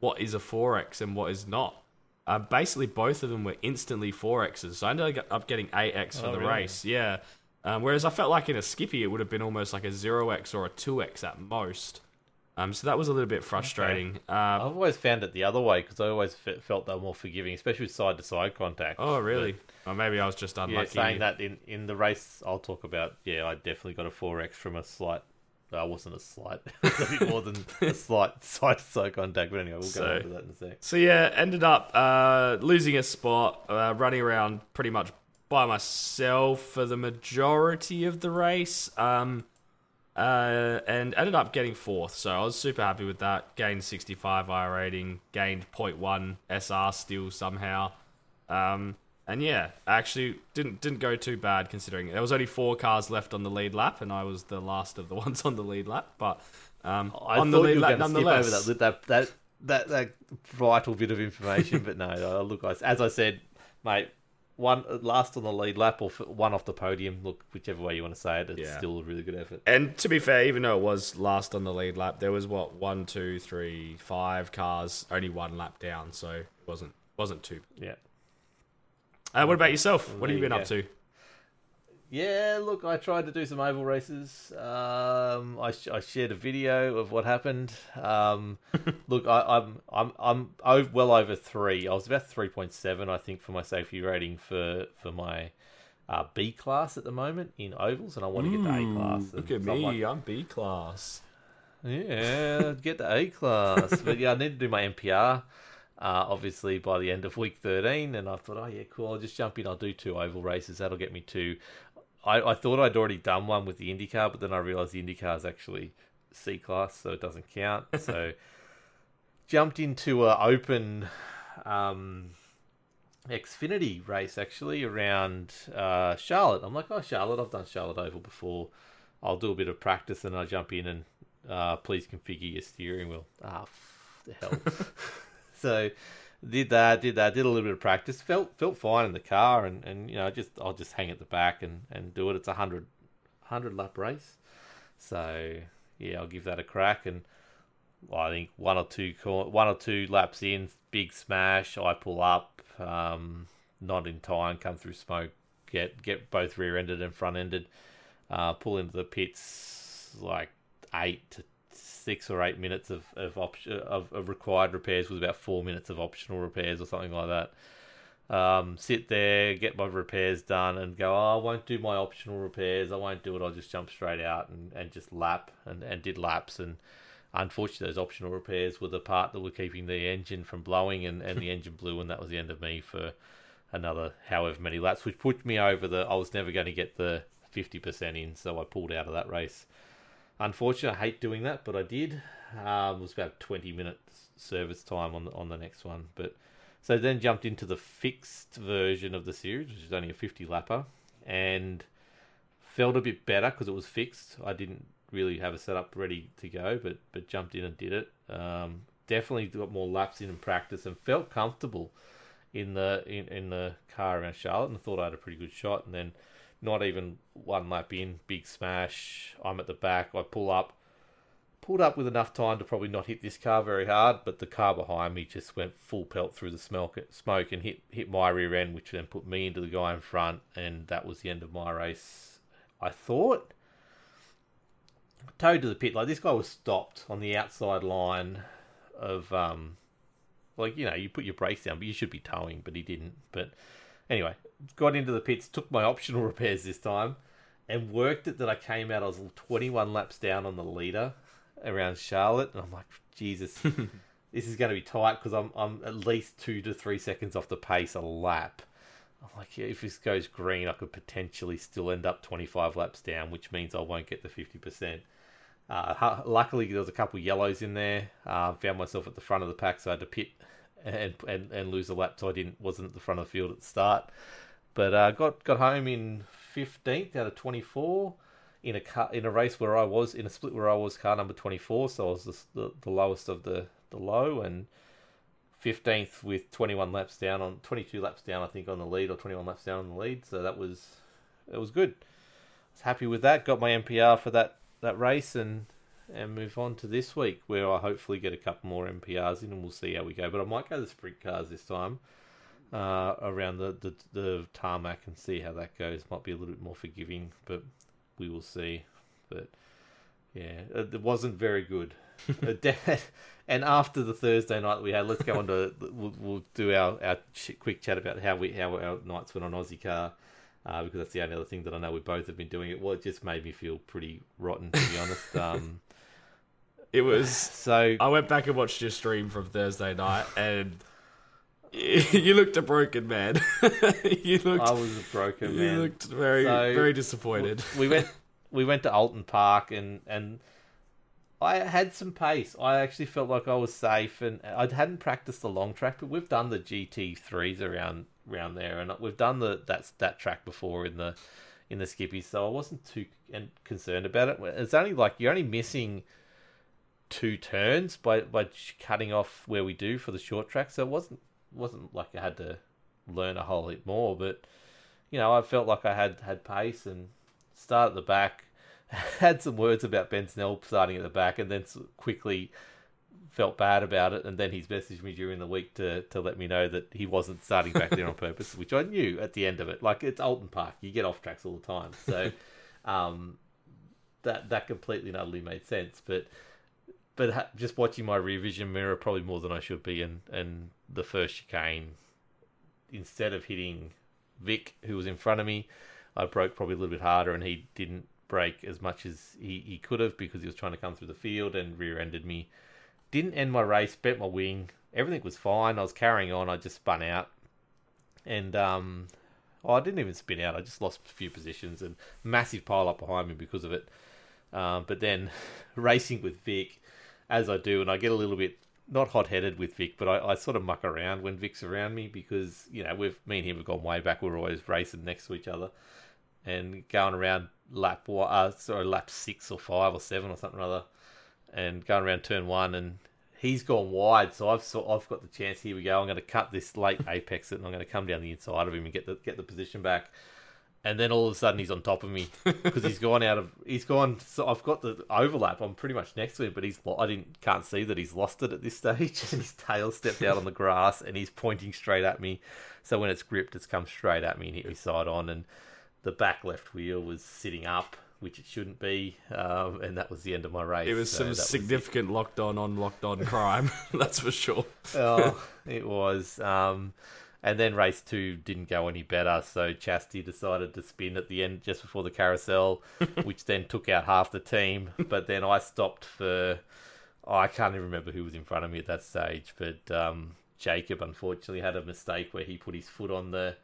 what is a 4x and what is not. Uh, basically, both of them were instantly 4x's, so I ended up getting 8x for Oh, the really? race. Yeah. Um, whereas I felt like in a Skippy, it would have been almost like a 0x or a 2x at most. Um, so that was a little bit frustrating. Uh, I've always found it the other way because I always fe- felt they were more forgiving, especially with side to side contact. oh, really? Or maybe I was just unlucky. yeah, saying that in, in the race, I'll talk about. Yeah, I definitely got a 4x from a slight. Uh, wasn't a slight. it was a bit more than a slight side to side contact. But anyway, we'll So- go into that in a sec. So yeah, ended up uh, losing a spot, uh, running around pretty much by myself for the majority of the race, um, uh, and ended up getting fourth. So I was super happy with that. Gained 65 iRating, gained 0.1 SR still somehow, um, and yeah, actually didn't didn't go too bad considering there was only four cars left on the lead lap, and I was the last of the ones on the lead lap, but. Um, I on thought the lead lap, going to skip nonetheless. over that, that that that that vital bit of information, but no. Look, as I said, mate, one last on the lead lap or one off the podium. Look, whichever way you want to say it, it's Yeah. still a really good effort. And to be fair, even though it was last on the lead lap, there was what one, two, three, five cars, only one lap down, so it wasn't wasn't too. Yeah. Uh, what about yourself? What have you been up to? Yeah, look, I tried to do some oval races. Um, I, sh- I shared a video of what happened. Um, look, I, I'm I'm I'm o- well over three. I was about three point seven, I think, for my safety rating for for my uh, B class at the moment in ovals, and I want to get the A class. Hmm, Look at I'm like, me, I'm B class. yeah, get the A class. but yeah, I need to do my MPR. Uh, obviously by the end of week 13 and I thought oh yeah cool I'll just jump in I'll do two oval races that'll get me to I, I thought I'd already done one with the IndyCar but then I realized the IndyCar is actually C class so it doesn't count so jumped into a open um, Xfinity race actually around uh, Charlotte I'm like oh Charlotte I've done Charlotte Oval before I'll do a bit of practice and I jump in and uh, please configure your steering wheel. Ah, the hell. so did that, did that, did a little bit of practice. Felt felt fine in the car, and, and you know just I'll just hang at the back and, and do it. It's a hundred hundred lap race, so yeah, I'll give that a crack. And well, I think one or two one or two laps in, big smash. I pull up, um, not in time, come through smoke, get get both rear ended and front ended uh, pull into the pits like eight to six or eight minutes of of, op- of of required repairs with about four minutes of optional repairs or something like that. Um, sit there, get my repairs done, and go. Oh, I won't do my optional repairs. I won't do it. I'll just jump straight out and, and just lap and, and did laps. And unfortunately, those optional repairs were the part that were keeping the engine from blowing, and, and the engine blew, and that was the end of me for another however many laps, which put me over the. I was never going to get the 50% in, so I pulled out of that race. Unfortunately, I hate doing that, but I did. Um, it was about 20 minutes service time on the, on the next one, but so then jumped into the fixed version of the series, which is only a 50 lapper, and felt a bit better because it was fixed. I didn't really have a setup ready to go, but but jumped in and did it. Um, definitely got more laps in and practice, and felt comfortable in the in, in the car around Charlotte, and thought I had a pretty good shot. And then not even one lap in, big smash. I'm at the back. I pull up, pulled up with enough time to probably not hit this car very hard, but the car behind me just went full pelt through the smoke, and hit hit my rear end, which then put me into the guy in front, and that was the end of my race. I thought. Towed to the pit, like this guy was stopped on the outside line of um, like you know, you put your brakes down, but you should be towing, but he didn't. But anyway, got into the pits, took my optional repairs this time, and worked it that I came out. I was 21 laps down on the leader around Charlotte, and I'm like, Jesus, this is going to be tight because I'm I'm at least two to three seconds off the pace a lap. I'm like, yeah, if this goes green, I could potentially still end up 25 laps down, which means I won't get the 50%. Uh, luckily, there was a couple yellows in there. Uh, found myself at the front of the pack, so I had to pit and and, and lose a lap, so I didn't wasn't at the front of the field at the start. But uh, got got home in fifteenth out of twenty four. in a car, in a race where I was in a split where I was car number 24, so I was the, the, the lowest of the, the low and 15th with 21 laps down on 22 laps down I think on the lead or 21 laps down on the lead. So that was it was good. I was happy with that. Got my MPR for that that race and and move on to this week where I hopefully get a couple more MPRs in and we'll see how we go. But I might go the sprint cars this time uh, around the, the the tarmac and see how that goes. Might be a little bit more forgiving, but we will see. But yeah, it wasn't very good. and after the Thursday night we had, let's go on to we'll, we'll do our, our quick chat about how we how our nights went on Aussie Car. Uh, because that's the only other thing that I know we both have been doing. It well, it just made me feel pretty rotten, to be honest. Um, It was. so I went back and watched your stream from Thursday night, and you looked a broken man. you looked. I was a broken man. you looked very, So- very disappointed. we went we went to Oulton Park and and I had some pace. I actually felt like I was safe, and I hadn't practiced the long track, but we've done the GT threes around around there, and we've done the that's that track before in the in the Skippy, so I wasn't too concerned about it. It's only like you're only missing two turns by by cutting off where we do for the short track, so it wasn't wasn't like I had to learn a whole lot more, but you know I felt like I had had pace and start at the back. Had some words about Ben Snell starting at the back, and then quickly felt bad about it. And then he's messaged me during the week to, to let me know that he wasn't starting back there on purpose, which I knew at the end of it. Like it's Oulton Park, you get off tracks all the time, so um, that that completely and utterly made sense. But but ha- just watching my rear vision mirror probably more than I should be, and and the first chicane, instead of hitting Vic, who was in front of me, I broke probably a little bit harder, and he didn't brake as much as he, he could have because he was trying to come through the field and rear-ended me. Didn't end my race, bent my wing. Everything was fine. I was carrying on. I just spun out, and um, oh, I didn't even spin out. I just lost a few positions and massive pile up behind me because of it. Um, but then racing with Vic, as I do, and I get a little bit not hot headed with Vic, but I, I sort of muck around when Vic's around me because you know we've me and him have gone way back. We're always racing next to each other and going around lap uh, sorry, lap six or five or seven or something or other, and going around turn one, and he's gone wide, so I've so I've got the chance. Here we go. I'm going to cut this late apex, it, and I'm going to come down the inside of him and get the get the position back. And then all of a sudden he's on top of me because he's gone out of he's gone. So I've got the overlap. I'm pretty much next to him, but he's I didn't can't see that he's lost it at this stage. And his tail stepped out on the grass, and he's pointing straight at me. So when it's gripped, it's come straight at me and hit me side on. And the back left wheel was sitting up, which it shouldn't be, um, and that was the end of my race. It was So some that was significant locked on on locked on crime. That's for sure. oh, it was. Um, and then race two didn't go any better, so Chastity decided to spin at the end just before the carousel, which then took out half the team. But then I stopped for. Oh, I can't even remember who was in front of me at that stage, but um, Jacob unfortunately had a mistake where he put his foot on the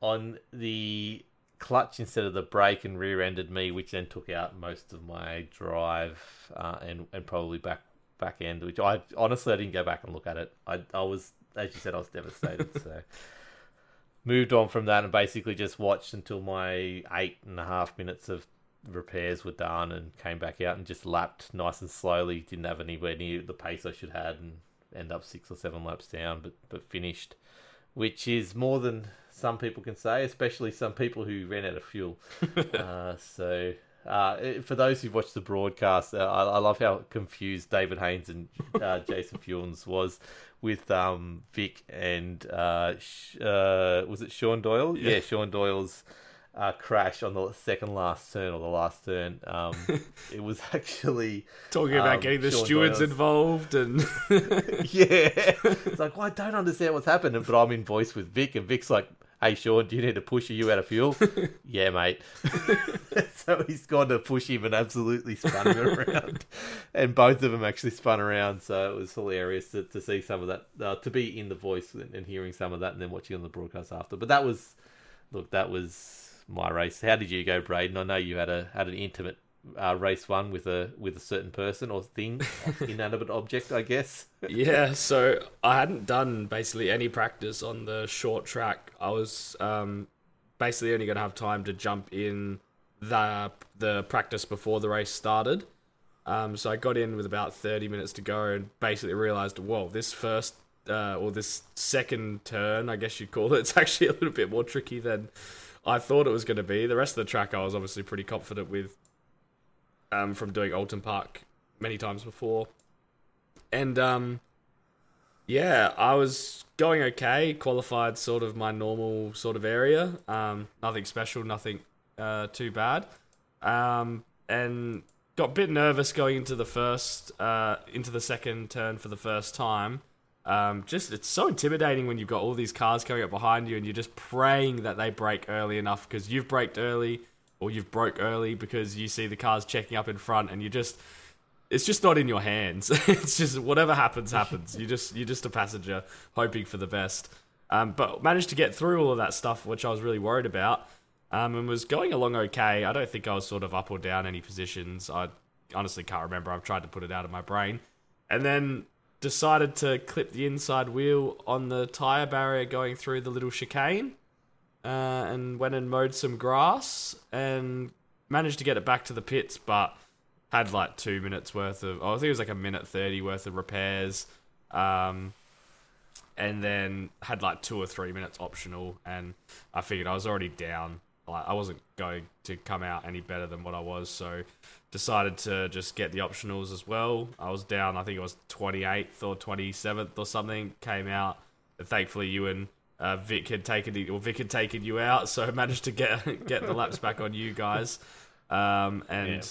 on the clutch instead of the brake and rear-ended me, which then took out most of my drive uh, and and probably back back end. Which I honestly I didn't go back and look at it. I I was as you said I was devastated. so moved on from that and basically just watched until my eight and a half minutes of repairs were done and came back out and just lapped nice and slowly. Didn't have anywhere near the pace I should had and end up six or seven laps down, but but finished, which is more than some people can say, especially some people who ran out of fuel. uh, so. Uh, for those who've watched the broadcast, uh, I, I love how confused David Haynes and uh, Jason Funes was with um, Vic and uh, sh- uh, was it Sean Doyle? Yeah, Sean Doyle's uh, crash on the second last turn or the last turn. Um, it was actually Talking about Um, getting the Sean stewards Doyle's- involved and yeah. It's like, well, I don't understand what's happened. But I'm in voice with Vic, and Vic's like, hey, Sean, do you need to push? Are you out of fuel? yeah, mate. so he's gone to push him and absolutely spun him around. And both of them actually spun around. So it was hilarious to, to see some of that, uh, to be in the voice and, and hearing some of that and then watching on the broadcast after. But that was, look, that was my race. How did you go, Braden? I know you had a had an intimate uh, race one with a with a certain person or thing, inanimate object, I guess. yeah, so I hadn't done basically any practice on the short track. I was um, basically only going to have time to jump in the the practice before the race started. Um, so I got in with about 30 minutes to go and basically realized, whoa, this first uh, or this second turn, I guess you'd call it, it's actually a little bit more tricky than I thought it was going to be. The rest of the track I was obviously pretty confident with um, from doing Oulton Park many times before. And um, yeah, I was going okay, qualified sort of my normal sort of area. Um, nothing special, nothing uh, too bad. Um, and got a bit nervous going into the first, uh, into the second turn for the first time. Um, just it's so intimidating when you've got all these cars coming up behind you, and you're just praying that they brake early enough because you've braked early, or you've broke early because you see the cars checking up in front, and you just it's just not in your hands. it's just whatever happens, happens. You just you're just a passenger hoping for the best. Um, but managed to get through all of that stuff, which I was really worried about, um, and was going along okay. I don't think I was sort of up or down any positions. I honestly can't remember. I've tried to put it out of my brain, and then decided to clip the inside wheel on the tire barrier going through the little chicane, uh, and went and mowed some grass and managed to get it back to the pits, but had like two minutes worth of, oh, I think it was like a minute 30 worth of repairs. Um, and then had like two or three minutes optional. And I figured I was already down. Like I wasn't going to come out any better than what I was. So decided to just get the optionals as well. I was down, I think it was 28th or 27th or something, came out. And thankfully, you uh, Vic had taken or Vic had taken you out, so I managed to get get the laps back on you guys. Um, and yeah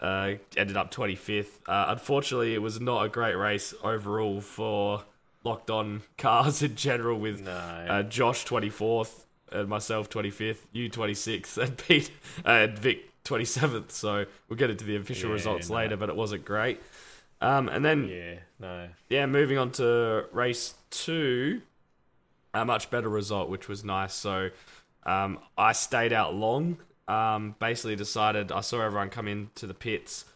uh, ended up 25th. Uh, unfortunately, it was not a great race overall for locked on cars in general, with No. uh, Josh 24th and myself 25th, you 26th, and Pete and Vic 27th. So we'll get into the official Yeah, results no. later, but it wasn't great. Um, and then Yeah, no. yeah, moving on to race two, a much better result, which was nice. So um, I stayed out long. Um, basically decided I saw everyone come into the pits,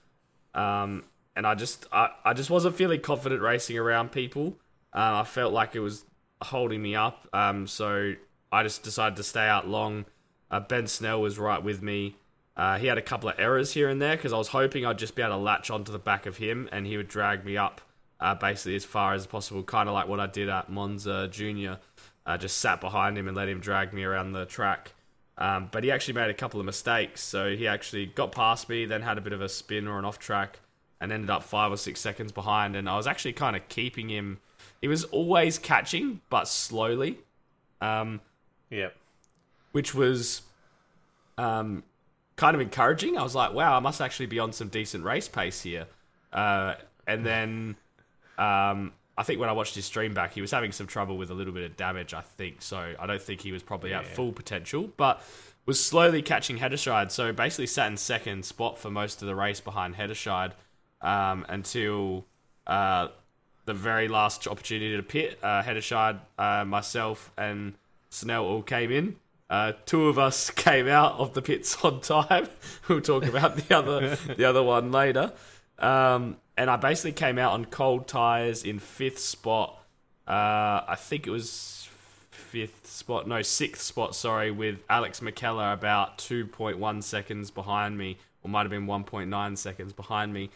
um, and I just I, I just wasn't feeling confident racing around people. Uh, I felt like it was holding me up. Um, so I just decided to stay out long. Uh, ben Snell was right with me. Uh, he had a couple of errors here and there because I was hoping I'd just be able to latch onto the back of him and he would drag me up uh, basically as far as possible, kind of like what I did at Monza Junior. Uh, just sat behind him and let him drag me around the track. Um, but he actually made a couple of mistakes. So he actually got past me, then had a bit of a spin or an off track, and ended up five or six seconds behind. And I was actually kind of keeping him. He was always catching, but slowly, um, Yep. which was um, kind of encouraging. I was like, wow, I must actually be on some decent race pace here. Uh, and then um, I think when I watched his stream back, he was having some trouble with a little bit of damage, I think. So I don't think he was probably at full potential, but was slowly catching Heddershide. So basically sat in second spot for most of the race behind Heddershide um, until uh, the very last opportunity to pit. Uh, Heddershide, uh, myself, and Snell all came in. Uh, two of us came out of the pits on time. we'll talk about the other the other one later. Um, and I basically came out on cold tires in fifth spot. Uh, I think it was fifth spot, no sixth spot. Sorry, with Alex McKellar about two point one seconds behind me, or might have been one point nine seconds behind me.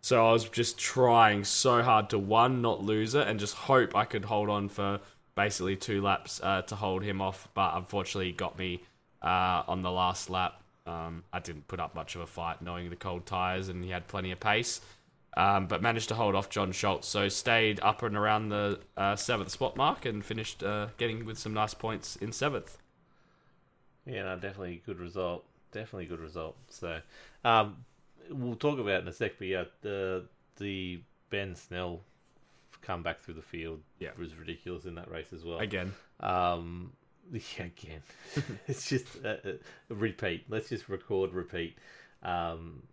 So I was just trying so hard to one not lose it and just hope I could hold on for basically two laps uh, to hold him off. But unfortunately, got me uh, on the last lap. Um, I didn't put up much of a fight, knowing the cold tires, and he had plenty of pace. Um, but managed to hold off John Schultz, so stayed up and around the uh, seventh spot mark and finished uh, getting with some nice points in seventh. Yeah, no, definitely a good result. Definitely a good result. So, um, we'll talk about it in a sec. But yeah, the the Ben Snell come back through the field Yeah. was ridiculous in that race as well. Again, Um, yeah, again, it's just a, a- a repeat. Let's just record repeat. Um,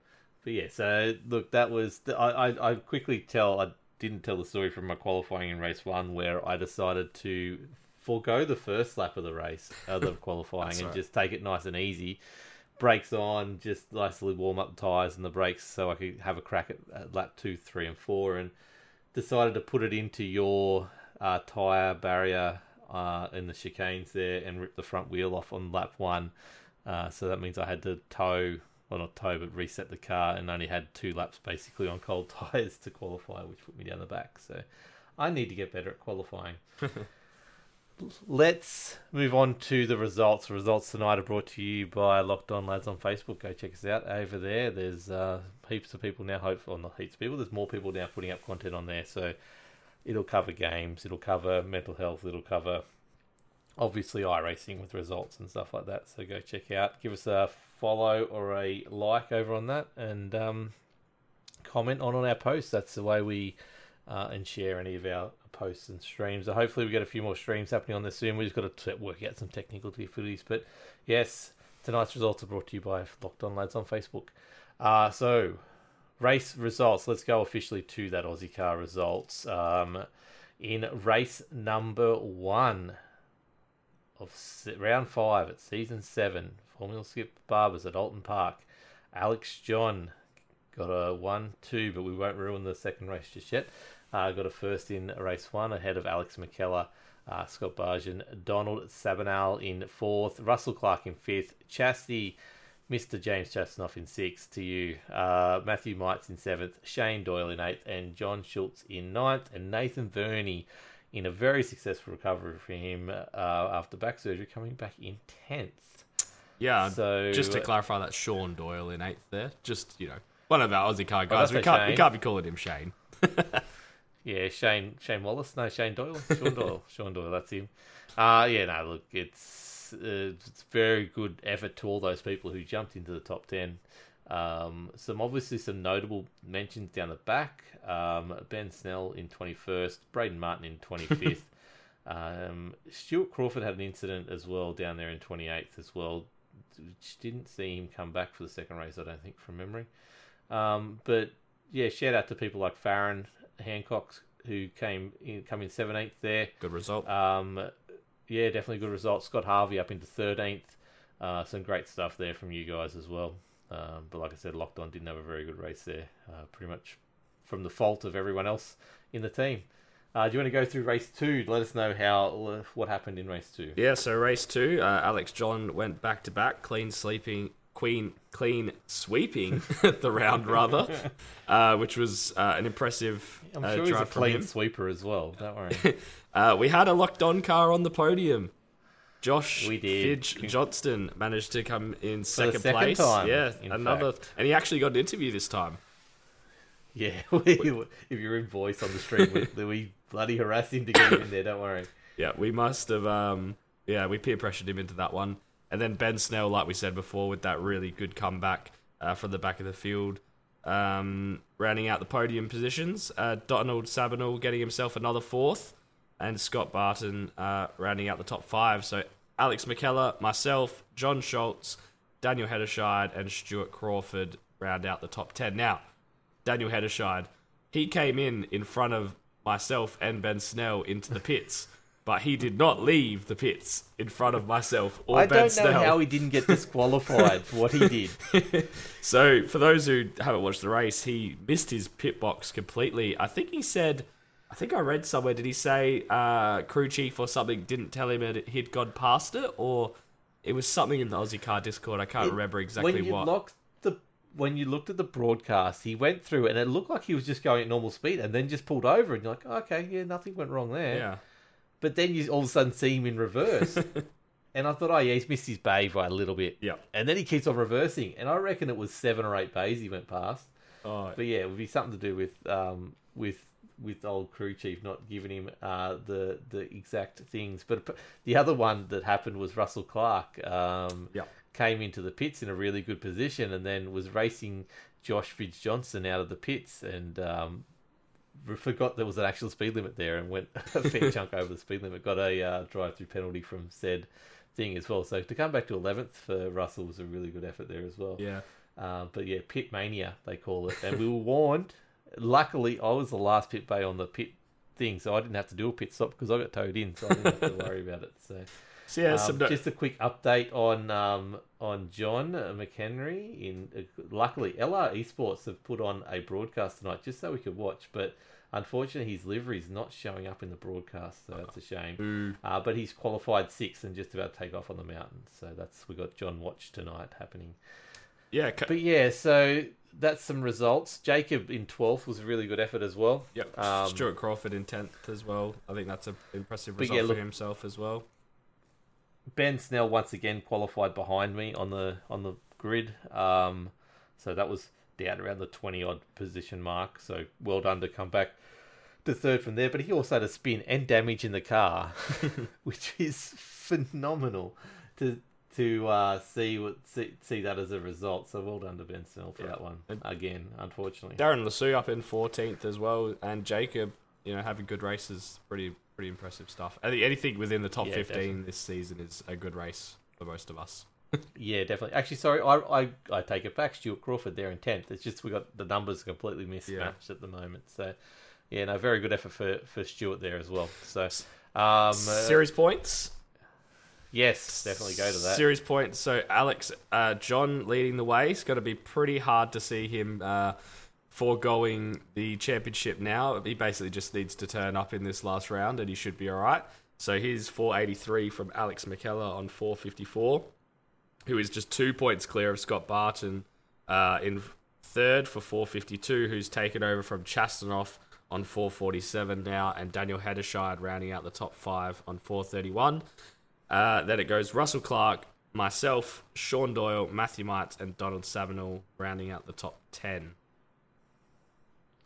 but yeah, so look, that was I, I. I quickly tell I didn't tell the story from my qualifying in race one where I decided to forego the first lap of the race of the qualifying and right. just take it nice and easy. Brakes on, just nicely warm up the tires and the brakes so I could have a crack at, at lap two, three, and four, and decided to put it into your uh, tire barrier uh, in the chicanes there and rip the front wheel off on lap one. Uh, so that means I had to tow, well not tow, but reset the car, and only had two laps basically on cold tires to qualify, which put me down the back. So I need to get better at qualifying. Let's move on to the results. The results tonight are brought to you by Locked On Lads on Facebook. Go check us out over there. There's uh, heaps of people now. Hopefully, not heaps of people. There's more people now putting up content on there. So it'll cover games. It'll cover mental health. It'll cover obviously iRacing with results and stuff like that. So go check out. Give us a follow or a like over on that, and um, comment on on our posts. That's the way we uh, and share any of our posts and streams. So hopefully we get a few more streams happening on this soon. We just got to work out some technical difficulties. But yes, tonight's results are brought to you by Locked On Lads on Facebook. Uh, so race results. Let's go officially to that Aussie car results. Um, in race number one of round five at season seven, Formula Skip Barbers at Oulton Park, Alex John got a one two, but we won't ruin the second race just yet. Uh, got a first in race one ahead of Alex McKellar, uh, Scott Barjan, Donald Sabanal in fourth, Russell Clark in fifth, Chastity, Mr. James Chastanoff in sixth to you, uh, Matthew Mites in seventh, Shane Doyle in eighth, and John Schultz in ninth, and Nathan Verney in a very successful recovery for him uh, after back surgery, coming back in tenth. Yeah. So just to clarify, that Sean Doyle in eighth there. Just you know, one of our Aussie car guys. Oh, we can't Shane. we can't be calling him Shane. Yeah, Shane Shane Wallace. No, Shane Doyle. Sean Doyle. Sean Doyle. That's him. Uh yeah. No, look, it's uh, it's very good effort to all those people who jumped into the top ten. Um, some obviously some notable mentions down the back. Um, ben Snell in twenty first, Braden Martin in twenty fifth. um, Stuart Crawford had an incident as well down there in twenty eighth as well. Which didn't see him come back for the second race. I don't think from memory. Um, but yeah, shout out to people like Farron Hancock who came in, come in seventeenth there. Good result. Um, yeah, definitely good result. Scott Harvey up into thirteenth. Uh, some great stuff there from you guys as well. Um, but like I said, Locked On didn't have a very good race there. Uh, pretty much from the fault of everyone else in the team. Uh, do you want to go through race two? Let us know how what happened in race two. Yeah, so race two, uh, Alex John went back to back, clean sleeping, queen, clean sweeping the round rather, uh, which was uh, an impressive I'm uh, sure he's a drive clean sweeper as well. Don't worry. Uh, we had a locked on car on the podium. Josh We did. Fidge Johnston managed to come in second, second place. time, yeah, another, fact. and he actually got an interview this time. Yeah, if you're in voice on the stream, we, we bloody harassed him to get him in there. Don't worry. Yeah, we must have. Um, yeah, we peer pressured him into that one, and then Ben Snell, like we said before, with that really good comeback uh, from the back of the field, um, rounding out the podium positions. Uh, Donald Sabanal getting himself another fourth, and Scott Barton uh, rounding out the top five. So Alex McKellar, myself, John Schultz, Daniel Heddershide, and Stuart Crawford round out the top ten. Now, Daniel Heddershide, he came in in front of myself and Ben Snell into the pits, but he did not leave the pits in front of myself or I Ben don't know Snell. how he didn't get disqualified for what he did. So, for those who haven't watched the race, he missed his pit box completely. I think he said, I think I read somewhere, did he say uh, crew chief or something didn't tell him that he'd gone past it? Or it was something in the Aussie Car Discord. I can't remember exactly when you what. The, when you looked at the broadcast, he went through and it looked like he was just going at normal speed and then just pulled over. And you're like, okay, yeah, nothing went wrong there. yeah. But then you all of a sudden see him in reverse. and I thought, oh, yeah, he's missed his bay by a little bit. Yeah. And then he keeps on reversing. And I reckon it was seven or eight bays he went past. Oh, But yeah, it would be something to do with um, with with old crew chief not giving him uh, the the exact things. But the other one that happened was Russell Clark. Um, Yeah. Came into the pits in a really good position and then was racing Josh Fitz Johnson out of the pits and um, forgot there was an actual speed limit there and went a fair chunk over the speed limit. Got a uh, drive through penalty from said thing as well. So to come back to 11th for Russell was a really good effort there as well. yeah. Uh, but yeah, pit mania they call it, and we were warned. Luckily, I was the last pit bay on the pit thing, so I didn't have to do a pit stop because I got towed in, so I didn't have to worry about it. So, So, yeah, um, just a quick update on um, on John McHenry. In uh, luckily, LR Esports have put on a broadcast tonight just so we could watch, but unfortunately, his livery livery's not showing up in the broadcast, so that's a shame. Uh, but he's qualified sixth and just about to take off on the mountain. So that's we got John Watch tonight happening. Yeah, ca- But yeah, so that's some results. Jacob in twelfth was a really good effort as well. Yep. Um, Stuart Crawford in tenth as well. I think that's an impressive result yeah, for himself as well. Ben Snell once again qualified behind me on the on the grid. Um, so that was down around the twenty odd position mark. So well done to come back to third from there. But he also had a spin and damage in the car, which is phenomenal to to uh, see what see, see that as a result. So well done to Ben Snell for Yeah. that one again. Unfortunately, Darren Lassou up in fourteenth as well, and Jacob, you know, having good races, pretty pretty impressive stuff. I think anything within the top Yeah, fifteen definitely. this season is a good race for most of us. Yeah, definitely. Actually, sorry, I, I I take it back. Stuart Crawford there in tenth. It's just we got the numbers completely mismatched at the moment. So, yeah, no, very good effort for for Stuart there as well. So, um, uh, Series points. yes, definitely go to that. Series points. So Alex, uh, John leading the way. It's got to be pretty hard to see him uh, foregoing the championship now. He basically just needs to turn up in this last round, and he should be all right. So here's 483 from Alex McKellar on 454, who is just two points clear of Scott Barton uh, in third for 452, who's taken over from Chastanoff on 447 now, and Daniel Heddershire rounding out the top five on 431. Uh, then it goes Russell Clark, myself, Sean Doyle, Matthew Mites, and Donald Savinall rounding out the top 10.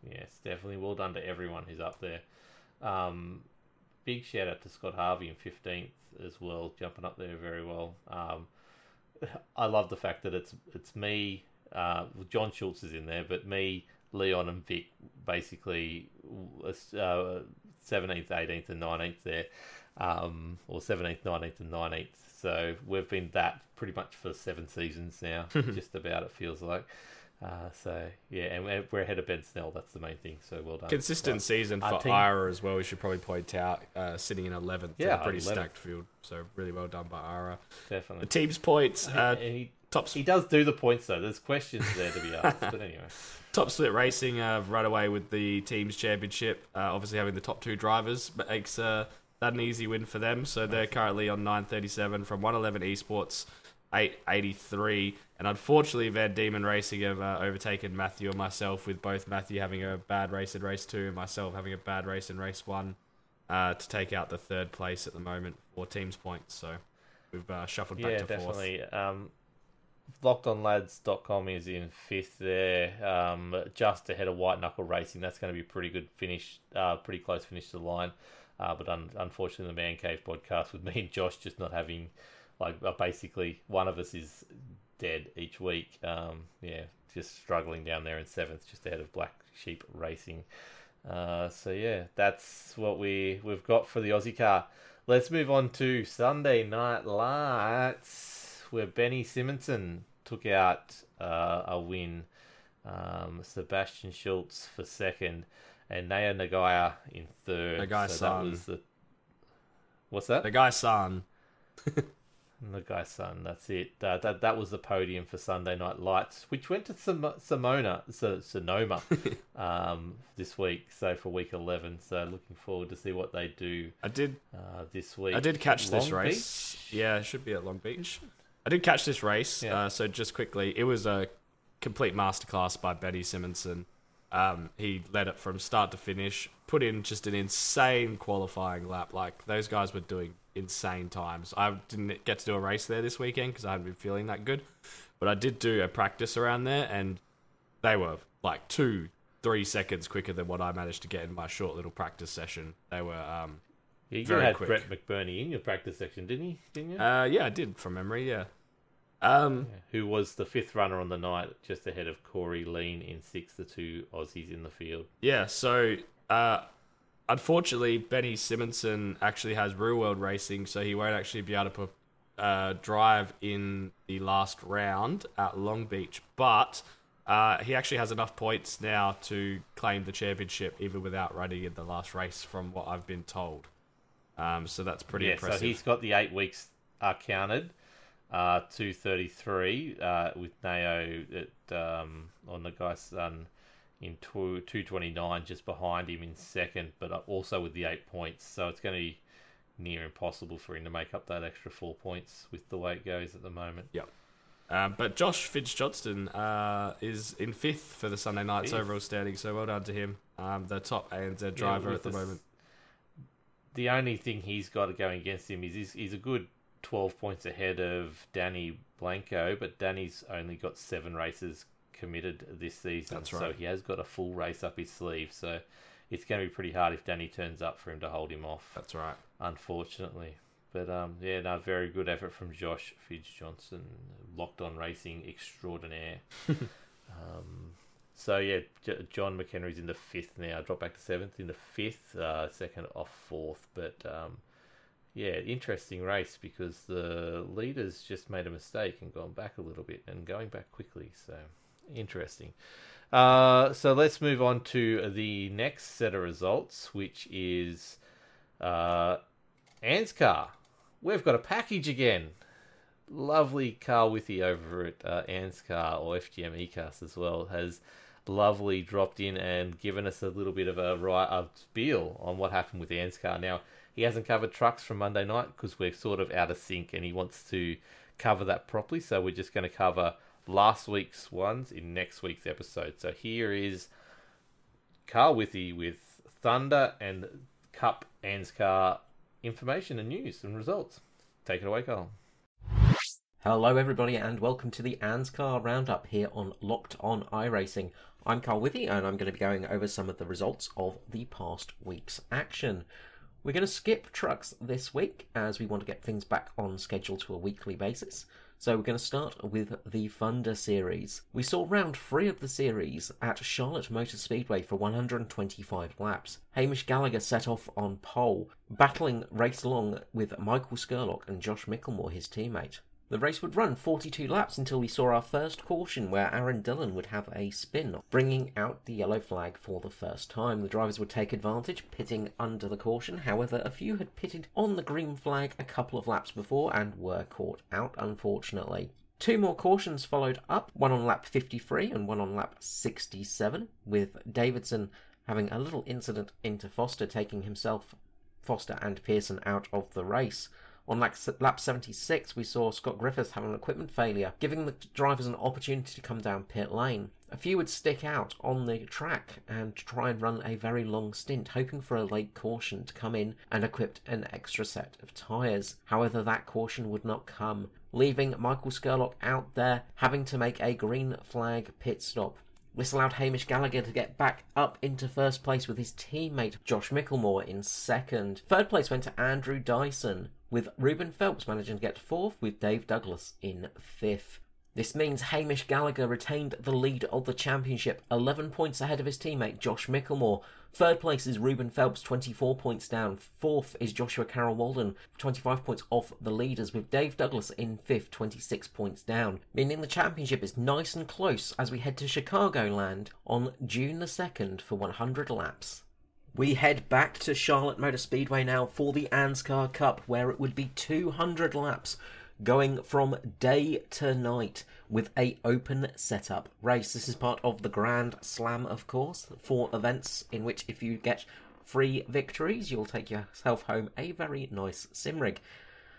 Yes, definitely. Well done to everyone who's up there. Um, big shout out to Scott Harvey in fifteenth as well, jumping up there very well. Um, I love the fact that it's it's me. Uh, John Schultz is in there, but me, Leon, and Vic basically seventeenth, eighteenth, and nineteenth there, um, or seventeenth, nineteenth, and nineteenth. So we've been that pretty much for seven seasons now, just about. It feels like. Uh, so yeah, and we're, we're ahead of Ben Snell. That's the main thing. So well done. Consistent Right. season for team- Ira as well, we should probably point out, uh, sitting in 11th. Yeah, pretty 11th. stacked field. So really well done by Ira. Definitely. The team's points, uh, he, top, he does do the points though. There's questions there to be asked, but anyway. top split racing uh, run away with the team's championship. Uh, obviously, having the top two drivers makes uh, that an easy win for them. So they're currently on 937 from 111 Esports, 883. And unfortunately, Van Diemen Racing have uh, overtaken Matthew and myself, with both Matthew having a bad race in race two and myself having a bad race in race one uh, to take out the third place at the moment for teams points. So we've uh, shuffled back Yeah, to fourth. definitely. Um, LockedOnLads.com is in fifth there, um, just ahead of White Knuckle Racing. That's going to be a pretty good finish, uh, pretty close finish to the line. Uh, but un- unfortunately, the Man Cave podcast with me and Josh just not having, like, uh, basically one of us is dead each week. Um, yeah, just struggling down there in seventh, just ahead of Black Sheep Racing. Uh, so yeah, that's what we we've got for the Aussie car. Let's move on to Sunday Night Lights, where Benny Simonson took out uh, a win. Um, Sebastian Schultz for second, and Naya Nagaya in third. so that Nagai-san. was the what's that? The guy San. Nagai-san. That's it. Uh, that that was the podium for Sunday Night Lights, which went to Sim- Simona, so, Sonoma, um, this week. So for week eleven. So looking forward to see what they do I did uh, this week. I did catch this race. Beach? Yeah, it should be at Long Beach. I did catch this race. Yeah. Uh, so just quickly, it was a complete masterclass by Benny Simonson. Um, he led it from start to finish. Put in just an insane qualifying lap. Like those guys were doing insane times. I didn't get to do a race there this weekend because I hadn't been feeling that good, but I did do a practice around there, and they were like two, three seconds quicker than what I managed to get in my short little practice session. They were um, Yeah, you Very had quick. Brett McBurney in your practice section, didn't you? Didn't you? Uh, yeah, I did from memory. Yeah. Um, Who was the fifth runner on the night, just ahead of Corey Lean in sixth, the two Aussies in the field. yeah. So, uh, unfortunately, Benny Simonson actually has real world racing, so he won't actually be able to uh, drive in the last round at Long Beach. But uh, he actually has enough points now to claim the championship, even without running in the last race, from what I've been told. Um, so that's pretty yeah, impressive. so he's got the eight weeks uh, counted, uh, 233 uh, with Nao at, um, on the guy's son in two two twenty nine, just behind him in second, but also with the eight points. So it's going to be near impossible for him to make up that extra four points with the way it goes at the moment. Yep. Um, but Josh Fitz Johnston uh, is in fifth for the Sunday night's Fifth. overall standing, so well done to him. Um, the top ANZ driver with at the this- moment. The only thing he's got going against him is he's, he's a good 12 points ahead of Danny Blanco, but Danny's only got seven races committed this season. That's So he has got a full race up his sleeve. So it's going to be pretty hard if Danny turns up for him to hold him off, That's right. unfortunately. But um, yeah, no, very good effort from Josh Fidge Johnson, locked on racing extraordinaire. um, so yeah, J- John McHenry's in the fifth now. Drop back to seventh in the fifth, uh, second off fourth. But um, yeah, interesting race because the leaders just made a mistake and gone back a little bit and going back quickly. So interesting. Uh, so let's move on to the next set of results, which is uh, Anscar. We've got a package again. Lovely Carl Withy over at uh, Anscar or FGM Ecast as well has lovely dropped in and given us a little bit of a right a spiel on what happened with Anscar. Now he hasn't covered trucks from Monday night because we're sort of out of sync, and he wants to cover that properly. So we're just going to cover last week's ones in next week's episode. So here is Carl Withy with Thunder and Cup Anscar information and news and results. Take it away, Carl. Hello, everybody, and welcome to the ANSCAR Roundup here on Locked On iRacing. I'm Carl Withy, and I'm going to be going over some of the results of the past week's action. We're going to skip trucks this week as we want to get things back on schedule to a weekly basis. So we're going to start with the Thunder Series. We saw round three of the series at Charlotte Motor Speedway for 125 laps. Hamish Gallagher set off on pole, battling race along with Michael Skurlock and Josh Micklemore, his teammate. The race would run 42 laps until we saw our first caution where Aaron Dillon would have a spin, bringing out the yellow flag for the first time. The drivers would take advantage, pitting under the caution. However, a few had pitted on the green flag a couple of laps before and were caught out, unfortunately. Two more cautions followed up, one on lap 53 and one on lap 67, with Davidson having a little incident into Foster, taking himself, Foster, and Pearson out of the race. On lap lap 76, we saw Scott Griffiths have an equipment failure, giving the drivers an opportunity to come down pit lane. A few would stick out on the track and try and run a very long stint, hoping for a late caution to come in and equip an extra set of tyres. However, that caution would not come, leaving Michael Skurlock out there having to make a green flag pit stop. This allowed Hamish Gallagher to get back up into first place with his teammate Josh Micklemore in second. Third place went to Andrew Dyson, with Ruben Phelps managing to get fourth, with Dave Douglas in fifth. This means Hamish Gallagher retained the lead of the championship, 11 points ahead of his teammate Josh Micklemore. Third place is Ruben Phelps, 24 points down. Fourth is Joshua Carroll Walden, 25 points off the leaders, with Dave Douglas in fifth, 26 points down. Meaning the championship is nice and close as we head to Chicagoland on June the 2nd for 100 laps. We head back to Charlotte Motor Speedway now for the Anscar Cup, where it would be 200 laps going from day to night with a open setup race. This is part of the Grand Slam, of course, for events in which if you get three victories, you'll take yourself home a very nice sim rig.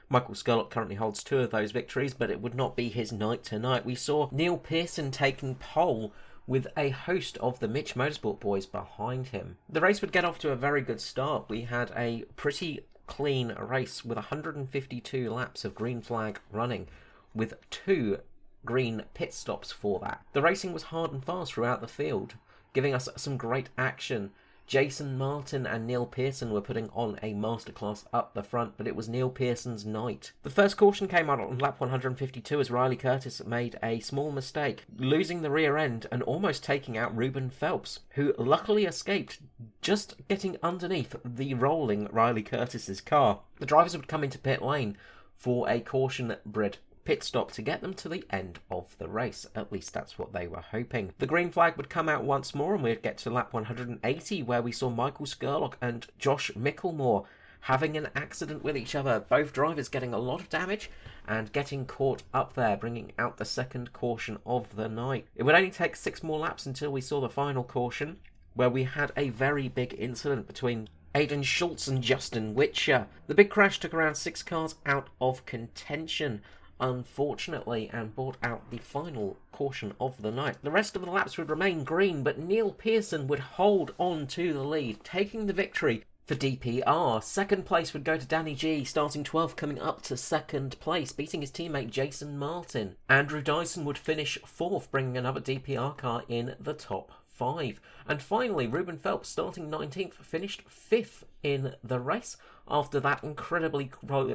Michael Skurlock currently holds two of those victories, but it would not be his night tonight. We saw Neil Pearson taking pole with a host of the Mitch Motorsport boys behind him. The race would get off to a very good start. We had a pretty clean race with 152 laps of green flag running, with two green pit stops for that. The racing was hard and fast throughout the field, giving us some great action. Jason Martin and Neil Pearson were putting on a masterclass up the front, but it was Neil Pearson's night. The first caution came out on lap 152 as Riley Curtis made a small mistake, losing the rear end and almost taking out Ruben Phelps, who luckily escaped just getting underneath the rolling Riley Curtis's car. The drivers would come into pit lane for a caution bred pit stop to get them to the end of the race. At least that's what they were hoping. The green flag would come out once more and we'd get to lap 180 where we saw Michael Skurlock and Josh Micklemore having an accident with each other. Both drivers getting a lot of damage and getting caught up there, bringing out the second caution of the night. It would only take six more laps until we saw the final caution, where we had a very big incident between Aidan Schultz and Justin Witcher. The big crash took around six cars out of contention, unfortunately, and brought out the final caution of the night. The rest of the laps would remain green, but Neil Pearson would hold on to the lead, taking the victory for DPR. Second place would go to Danny G, starting 12th, coming up to second place, beating his teammate Jason Martin. Andrew Dyson would finish fourth, bringing another DPR car in the top five. And finally, Ruben Phelps, starting 19th, finished fifth in the race after that incredibly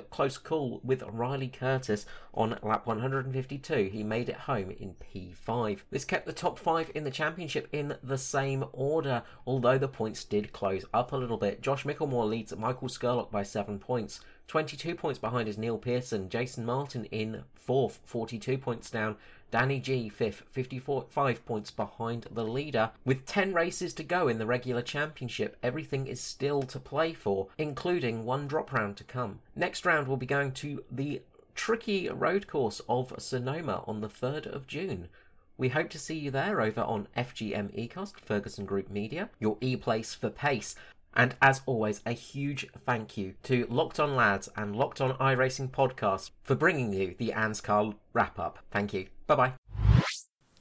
close call with Riley Curtis on lap 152. He made it home in P5. This kept the top five in the championship in the same order, although the points did close up a little bit. Josh Michelmore leads Michael Skurlock by seven points. 22 points behind is Neil Pearson. Jason Martin in fourth, 42 points down. Danny G fifth, 55 points behind the leader. With 10 races to go in the regular championship, everything is still to play for, including one drop round to come. Next round will be going to the tricky road course of Sonoma on the 3rd of June. We hope to see you there over on FGM Ecast, Ferguson Group Media, your e-place for pace. And as always, a huge thank you to Locked On Lads and Locked On iRacing Podcast for bringing you the ANSCAR wrap up. Thank you. Bye bye.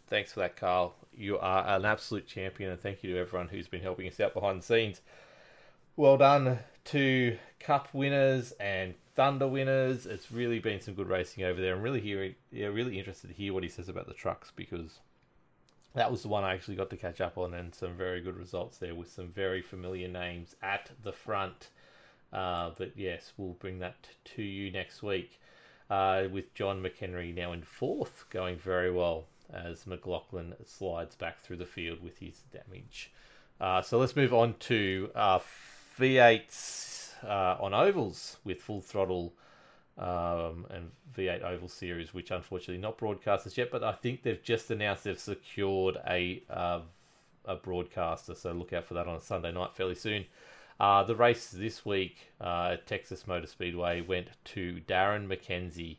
Thanks for that, Carl. You are an absolute champion, and thank you to everyone who's been helping us out behind the scenes. Well done to Cup winners and Thunder winners. It's really been some good racing over there. I'm really hearing, yeah, really interested to hear what he says about the trucks because that was the one I actually got to catch up on, and some very good results there with some very familiar names at the front. Uh, but yes, we'll bring that to you next week uh, with John McHenry now in fourth, going very well as McLaughlin slides back through the field with his damage. Uh, so let's move on to uh, V8s uh, on ovals with full throttle um, and V8 Oval Series, which unfortunately not broadcasters yet, but I think they've just announced they've secured a uh, a broadcaster, so look out for that on Sunday night fairly soon. Uh, the race this week uh, at Texas Motor Speedway went to Darren McKenzie,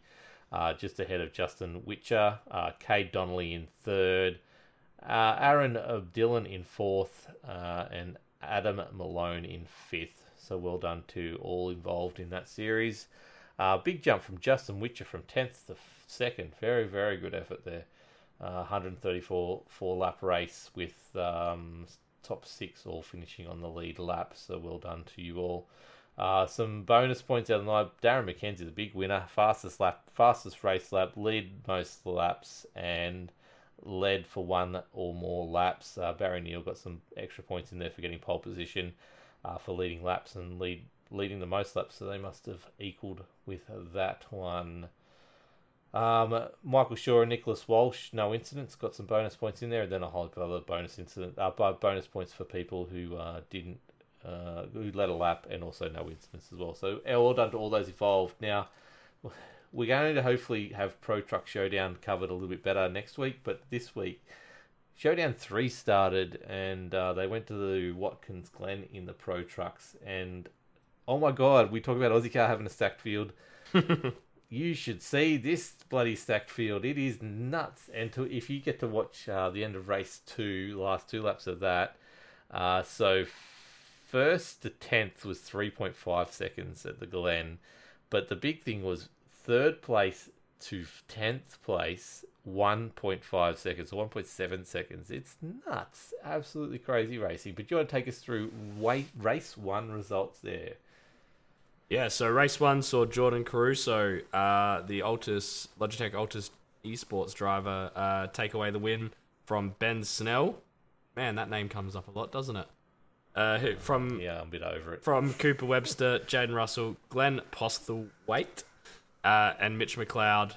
uh, just ahead of Justin Witcher, uh, Cade Donnelly in third, uh, Aaron Dillon in fourth, uh, and Adam Malone in fifth. So well done to all involved in that series. Uh, big jump from Justin Witcher from 10th to 2nd. Very, very good effort there. Uh, 134 four lap race with um, top six all finishing on the lead lap. So well done to you all. Uh, some bonus points out of the night. Darren McKenzie, the big winner, fastest lap, fastest race lap, lead most laps, and led for one or more laps. Uh, Barry Neal got some extra points in there for getting pole position, uh, for leading laps and lead leading the most laps, so they must have equaled with that one. Um, Michael Shaw and Nicholas Walsh, no incidents, got some bonus points in there, and then a whole other bonus incident, uh, bonus points for people who uh, didn't, uh, who led a lap, and also no incidents as well. So well done to all those involved. Now, we're going to hopefully have Pro Truck Showdown covered a little bit better next week, but this week, Showdown 3 started, and uh, they went to the Watkins Glen in the Pro Trucks, and oh my god, we talk about Aussie car having a stacked field. you should see this bloody stacked field. It is nuts. And to, if you get to watch uh, the end of race two, the last two laps of that, uh, so first to tenth was three point five seconds at the Glen, but the big thing was third place to tenth place. 1.5 seconds or 1.7 seconds. It's nuts. Absolutely crazy racing. But you want to take us through race one results there? Yeah, so race one saw Jordan Caruso, uh, the Altus Logitech Altus esports driver, uh, take away the win from Ben Snell. Man, that name comes up a lot, doesn't it? Uh, from yeah, I'm a bit over it. From Cooper Webster, Jaden Russell, Glenn Postlethwaite, uh, and Mitch McLeod,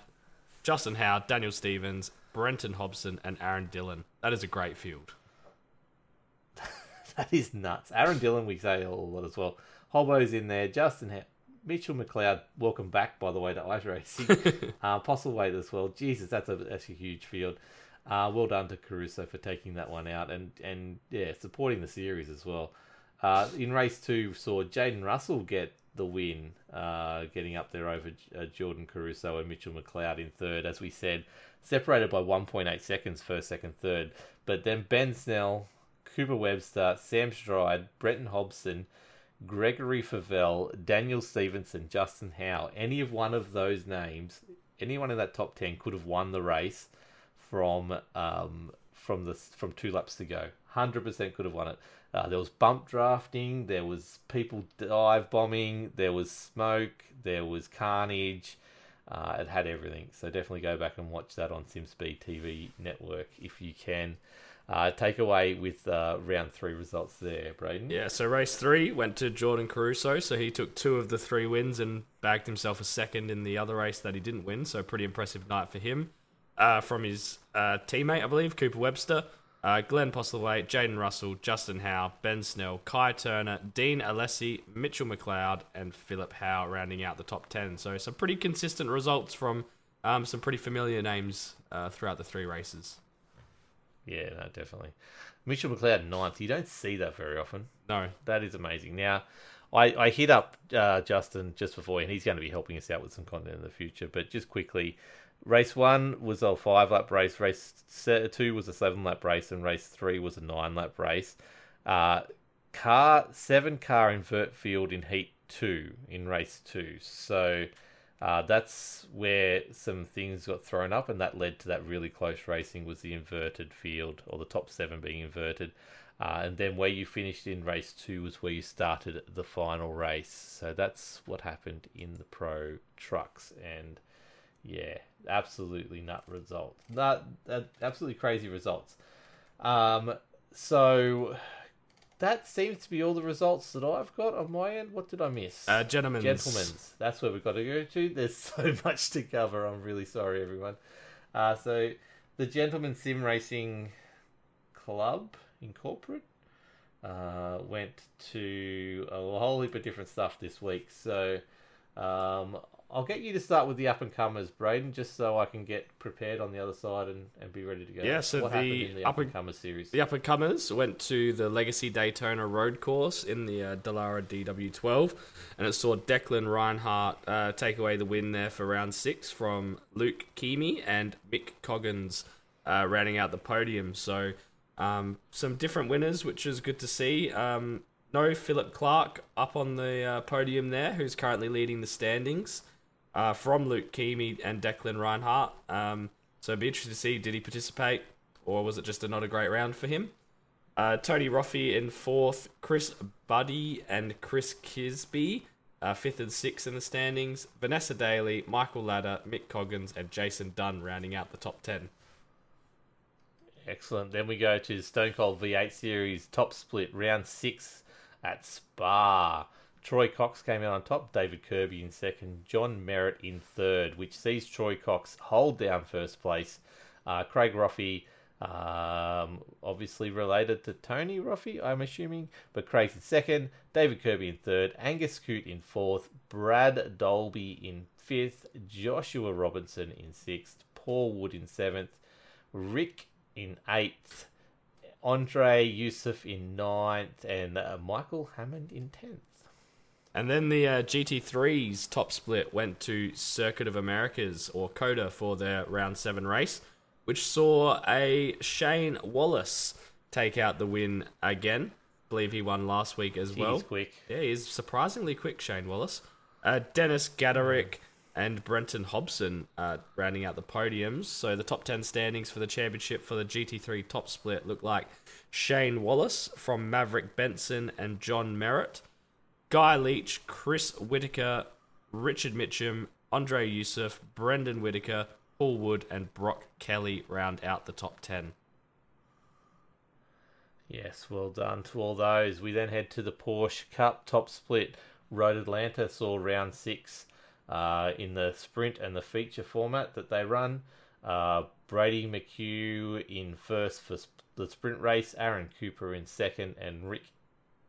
Justin Howe, Daniel Stevens, Brenton Hobson, and Aaron Dillon. That is a great field. that is nuts. Aaron Dillon, we say a lot as well. Hobo's in there. Justin Mitchell McLeod, welcome back, by the way, to iRacing. uh, Postlethwaite as well. Jesus, that's a, that's a huge field. Uh, well done to Caruso for taking that one out and, and yeah, supporting the series as well. Uh, in race two, saw Jaden Russell get the win, uh, getting up there over uh, Jordan Caruso and Mitchell McLeod in third. As we said, separated by 1.8 seconds, first, second, third. But then Ben Snell, Cooper Webster, Sam Stride, Brenton Hobson, Gregory Favell, Daniel Stevenson, Justin Howe. Any of one of those names, anyone in that top ten could have won the race from um, from the from two laps to go. Hundred percent could have won it. Uh, there was bump drafting. There was people dive bombing. There was smoke. There was carnage. Uh, it had everything. So definitely go back and watch that on SimSpeed TV network if you can. Uh, take away with uh, round three results there, Braden. Yeah, so race three went to Jordan Caruso, so he took two of the three wins and bagged himself a second in the other race that he didn't win. So pretty impressive night for him. Uh, from his uh, teammate, I believe, Cooper Webster, uh, Glenn Postlewaite, Jaden Russell, Justin Howe, Ben Snell, Kai Turner, Dean Alessi, Mitchell McLeod, and Philip Howe rounding out the top 10. So some pretty consistent results from um, some pretty familiar names uh, throughout the three races. Yeah, no, definitely. Mitchell McLeod ninth. You don't see that very often. No, That is amazing. Now, I, I hit up uh, Justin just before, and he's going to be helping us out with some content in the future. But just quickly, race one was a five lap race. Race two was a seven lap race, and race three was a nine lap race. Uh, car seven car invert field in heat two in race two. So uh, that's where some things got thrown up, and that led to that really close racing. Was the inverted field or the top seven being inverted? Uh, and then where you finished in race two was where you started the final race. So that's what happened in the pro trucks. And yeah, absolutely nut results. Nut, uh, absolutely crazy results. Um, so that seems to be all the results that I've got on my end. What did I miss? uh, gentlemen. Gentlemen's. That's where we've got to go to. There's so much to cover. I'm really sorry, everyone. Uh, so, the Gentleman Sim Racing Club Incorporate uh, went to a whole heap of different stuff this week. So, um, I'll get you to start with the up and comers, Braden, just so I can get prepared on the other side and, and be ready to go. Yeah, so what the the up and comers series? The up and comers went to the Legacy Daytona Road Course in the uh, Dallara DW12, and it saw Declan Reinhardt uh, take away the win there for round six from Luke Keamy and Mick Coggins uh, rounding out the podium. So, um, some different winners, which is good to see. Um, no Philip Clark up on the uh, podium there, who's currently leading the standings uh, from Luke Keamy and Declan Reinhardt. Um, so it'd be interesting to see did he participate or was it just a not a great round for him? Uh, Tony Roffey in fourth, Chris Buddy and Chris Kisby uh, fifth and sixth in the standings. Vanessa Daly, Michael Ladder, Mick Coggins, and Jason Dunn rounding out the top ten. Excellent. Then we go to Stone Cold V8 Series top split round six at Spa. Troy Cox came out on top, David Kirby in second, John Merritt in third, which sees Troy Cox hold down first place. Uh, Craig Roffey, um, obviously related to Tony Roffey, I'm assuming, but Craig's in second, David Kirby in third, Angus Coote in fourth, Brad Dolby in fifth, Joshua Robinson in sixth, Paul Wood in seventh, Rick in eighth, Andre Yusuf in ninth, and uh, Michael Hammond in tenth. And then the uh, GT3's top split went to Circuit of Americas or COTA for their round seven race, which saw a Shane Wallace take out the win again. believe he won last week as well. He's quick. Yeah, he's surprisingly quick, Shane Wallace. Uh, Dennis Gaderick and Brenton Hobson uh, rounding out the podiums. So the top 10 standings for the championship for the GT3 top split look like Shane Wallace from Maverick Benson and John Merritt, Guy Leach, Chris Whitaker, Richard Mitchum, Andre Yusuf, Brendan Whitaker, Paul Wood, and Brock Kelly round out the top 10. Yes, well done to all those. We then head to the Porsche Cup top split. Road Atlanta saw round six uh, in the sprint and the feature format that they run. Uh, Brady McHugh in first for sp- the sprint race, Aaron Cooper in second, and Rick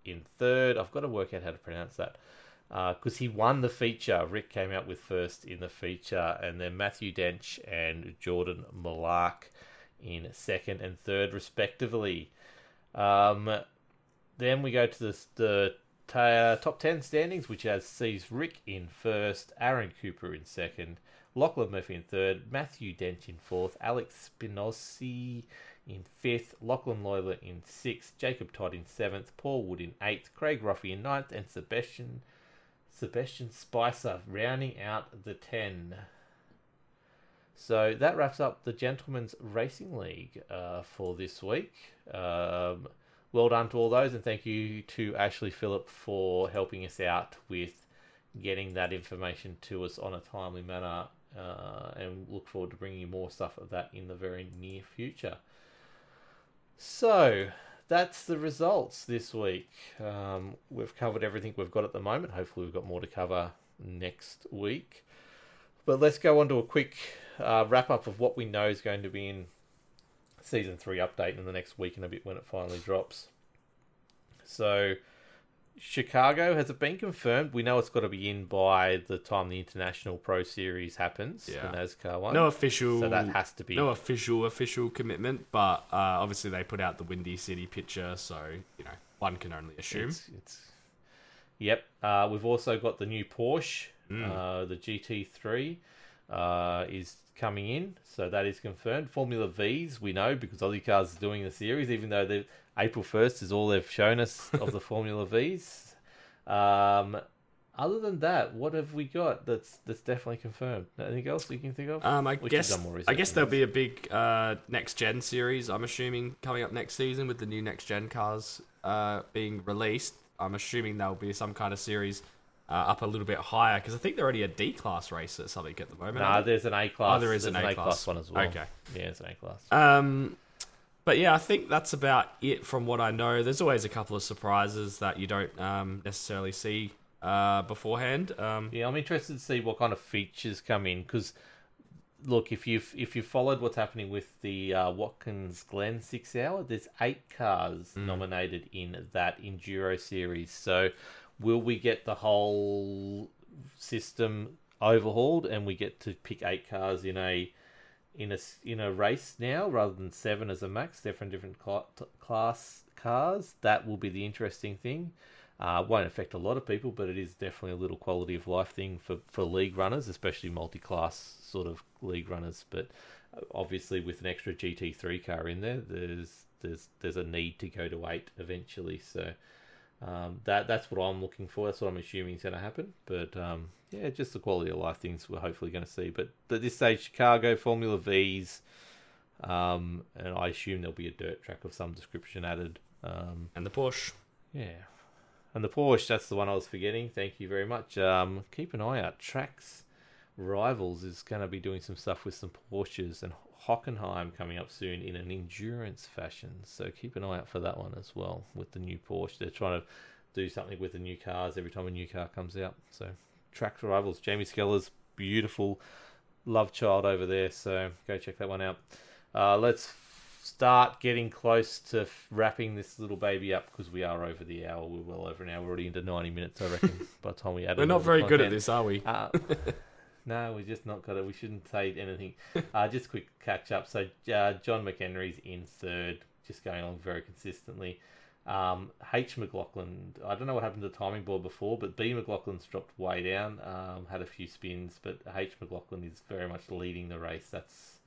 in third. I've got to work out how to pronounce that because he won the feature. Rick came out with first in the feature, and then Matthew Dench and Jordan Malark in second and third, respectively. Um, then we go to the, the ta- top 10 standings, which has sees Rick in first, Aaron Cooper in second, Lachlan Murphy in third, Matthew Dent in fourth, Alex Spinozzi in fifth, Lachlan Loyler in sixth, Jacob Todd in seventh, Paul Wood in eighth, Craig Ruffy in ninth, and Sebastian Sebastian Spicer rounding out the 10. So that wraps up the Gentlemen's Racing League uh, for this week. Um, well done to all those, and thank you to Ashley Phillip for helping us out with getting that information to us on a timely manner. Uh, and look forward to bringing you more stuff of that in the very near future. So that's the results this week. Um, we've covered everything we've got at the moment. Hopefully, we've got more to cover next week. But let's go on to a quick uh, wrap up of what we know is going to be in season three update in the next week and a bit when it finally drops. So, Chicago has it been confirmed? We know it's got to be in by the time the International Pro Series happens, Yeah. the NASCAR one. No official. so that has to be no official official commitment, but uh, obviously they put out the Windy City picture, so you know one can only assume. It's, it's yep. Uh, we've also got the new Porsche, Mm. uh, the GT3, uh, is coming in, so that is confirmed. Formula Vees we know because Aussie Cars is doing the series, even though the April first is all they've shown us of the Formula Vees. Um, other than that, what have we got that's that's definitely confirmed? Anything else you can think of? Um, I We guess I guess there'll be a big uh, next gen series. I'm assuming coming up next season with the new next gen cars uh, being released. I'm assuming there'll be some kind of series uh, up a little bit higher because I think they're already a D class race at something at the moment. Nah, there's an A class. Oh, there is there's an an A class one as well. Okay. Yeah, it's an A class. Um, but yeah, I think that's about it from what I know. There's always a couple of surprises that you don't um, necessarily see uh, beforehand. Um, Yeah, I'm interested to see what kind of features come in because, look, if you've if you followed what's happening with the uh, Watkins Glen six hour, there's eight cars nominated in that enduro series. So, will we get the whole system overhauled and we get to pick eight cars in a in a in a race now rather than seven as a max, different different cla- t- class cars. That will be the interesting thing. Uh, won't affect a lot of people, but it is definitely a little quality of life thing for, for league runners, especially multi-class sort of league runners. But uh, obviously, with an extra GT3 car in there, there's there's there's a need to go to eight eventually. So um, that that's what I'm looking for. That's what I'm assuming is going to happen. But um, yeah, just the quality of life things we're hopefully going to see. But at this stage, Chicago Formula Vees, um, and I assume there'll be a dirt track of some description added. Um, and the Porsche. yeah. And the Porsche, that's the one I was forgetting. Thank you very much. Um, keep an eye out. Trax Rivals is going to be doing some stuff with some Porsches and Hockenheim coming up soon in an endurance fashion. So keep an eye out for that one as well with the new Porsche. They're trying to do something with the new cars every time a new car comes out. So track Rivals, Jamie Skeller's beautiful love child over there. So go check that one out. Uh, let's start getting close to wrapping this little baby up because we are over the hour. We're well over an hour. We're already into 90 minutes, I reckon, by the time we add it. We're not very good at this, are we? Uh, no, we just not it. We shouldn't say anything. Uh, just quick catch up. So uh, John McHenry's in third, just going along very consistently. Um, H McLaughlin, I don't know what happened to the timing board before, but B McLaughlin's dropped way down. Um, had a few spins, but H McLaughlin is very much leading the race. That's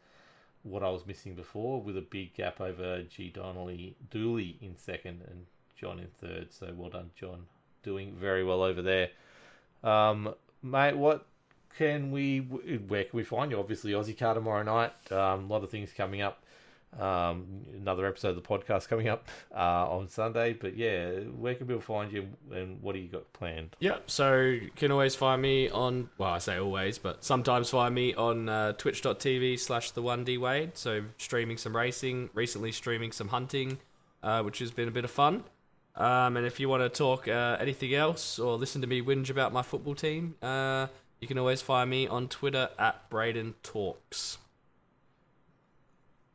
what I was missing before, with a big gap over G Donnelly Dooley in second and John in third. So well done, John, doing very well over there. Um, mate, what can we? Where can we find you? Obviously, Aussie Car tomorrow night. Um, a lot of things coming up. Um, another episode of the podcast coming up uh, on Sunday. But yeah, where can people find you, and what do you got planned? Yep. So you can always find me on. Well, I say always, but sometimes find me on uh, Twitch.tv slash the One D Wade. So streaming some racing, recently streaming some hunting, uh, which has been a bit of fun. Um, and if you want to talk uh, anything else or listen to me whinge about my football team, uh, you can always find me on Twitter at Braden Talks.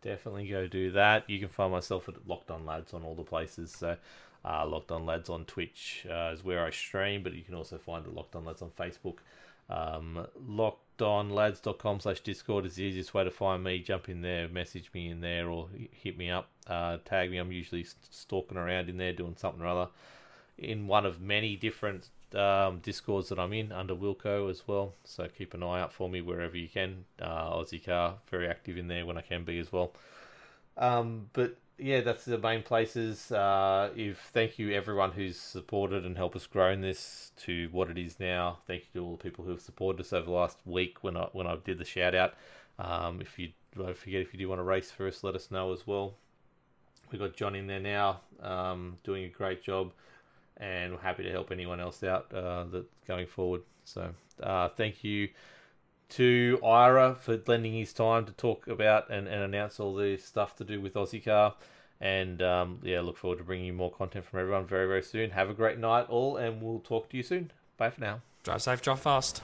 Definitely go do that. You can find myself at Locked On Lads on all the places. So, uh, Locked On Lads on Twitch uh, is where I stream, but you can also find the Locked On Lads on Facebook. Um, lockedonlads.com slash Discord is the easiest way to find me. Jump in there, message me in there, or hit me up, uh, tag me. I'm usually stalking around in there doing something or other. in one of many different um, discords that I'm in under Wilco as well. So keep an eye out for me wherever you can. Uh, Aussie Car, very active in there when I can be as well. Um, but yeah, that's the main places. Uh, if thank you everyone who's supported and helped us grow in this to what it is now. Thank you to all the people who have supported us over the last week when I when I did the shout out. Um, if you don't forget if you do want to race for us, let us know as well. We've got John in there now, um, doing a great job, and we're happy to help anyone else out uh, that going forward. So uh, thank you to Ira for lending his time to talk about and, and announce all the stuff to do with Aussie Car. And um, yeah, look forward to bringing you more content from everyone very, very soon. Have a great night, all, and we'll talk to you soon. Bye for now. Drive safe, drive fast.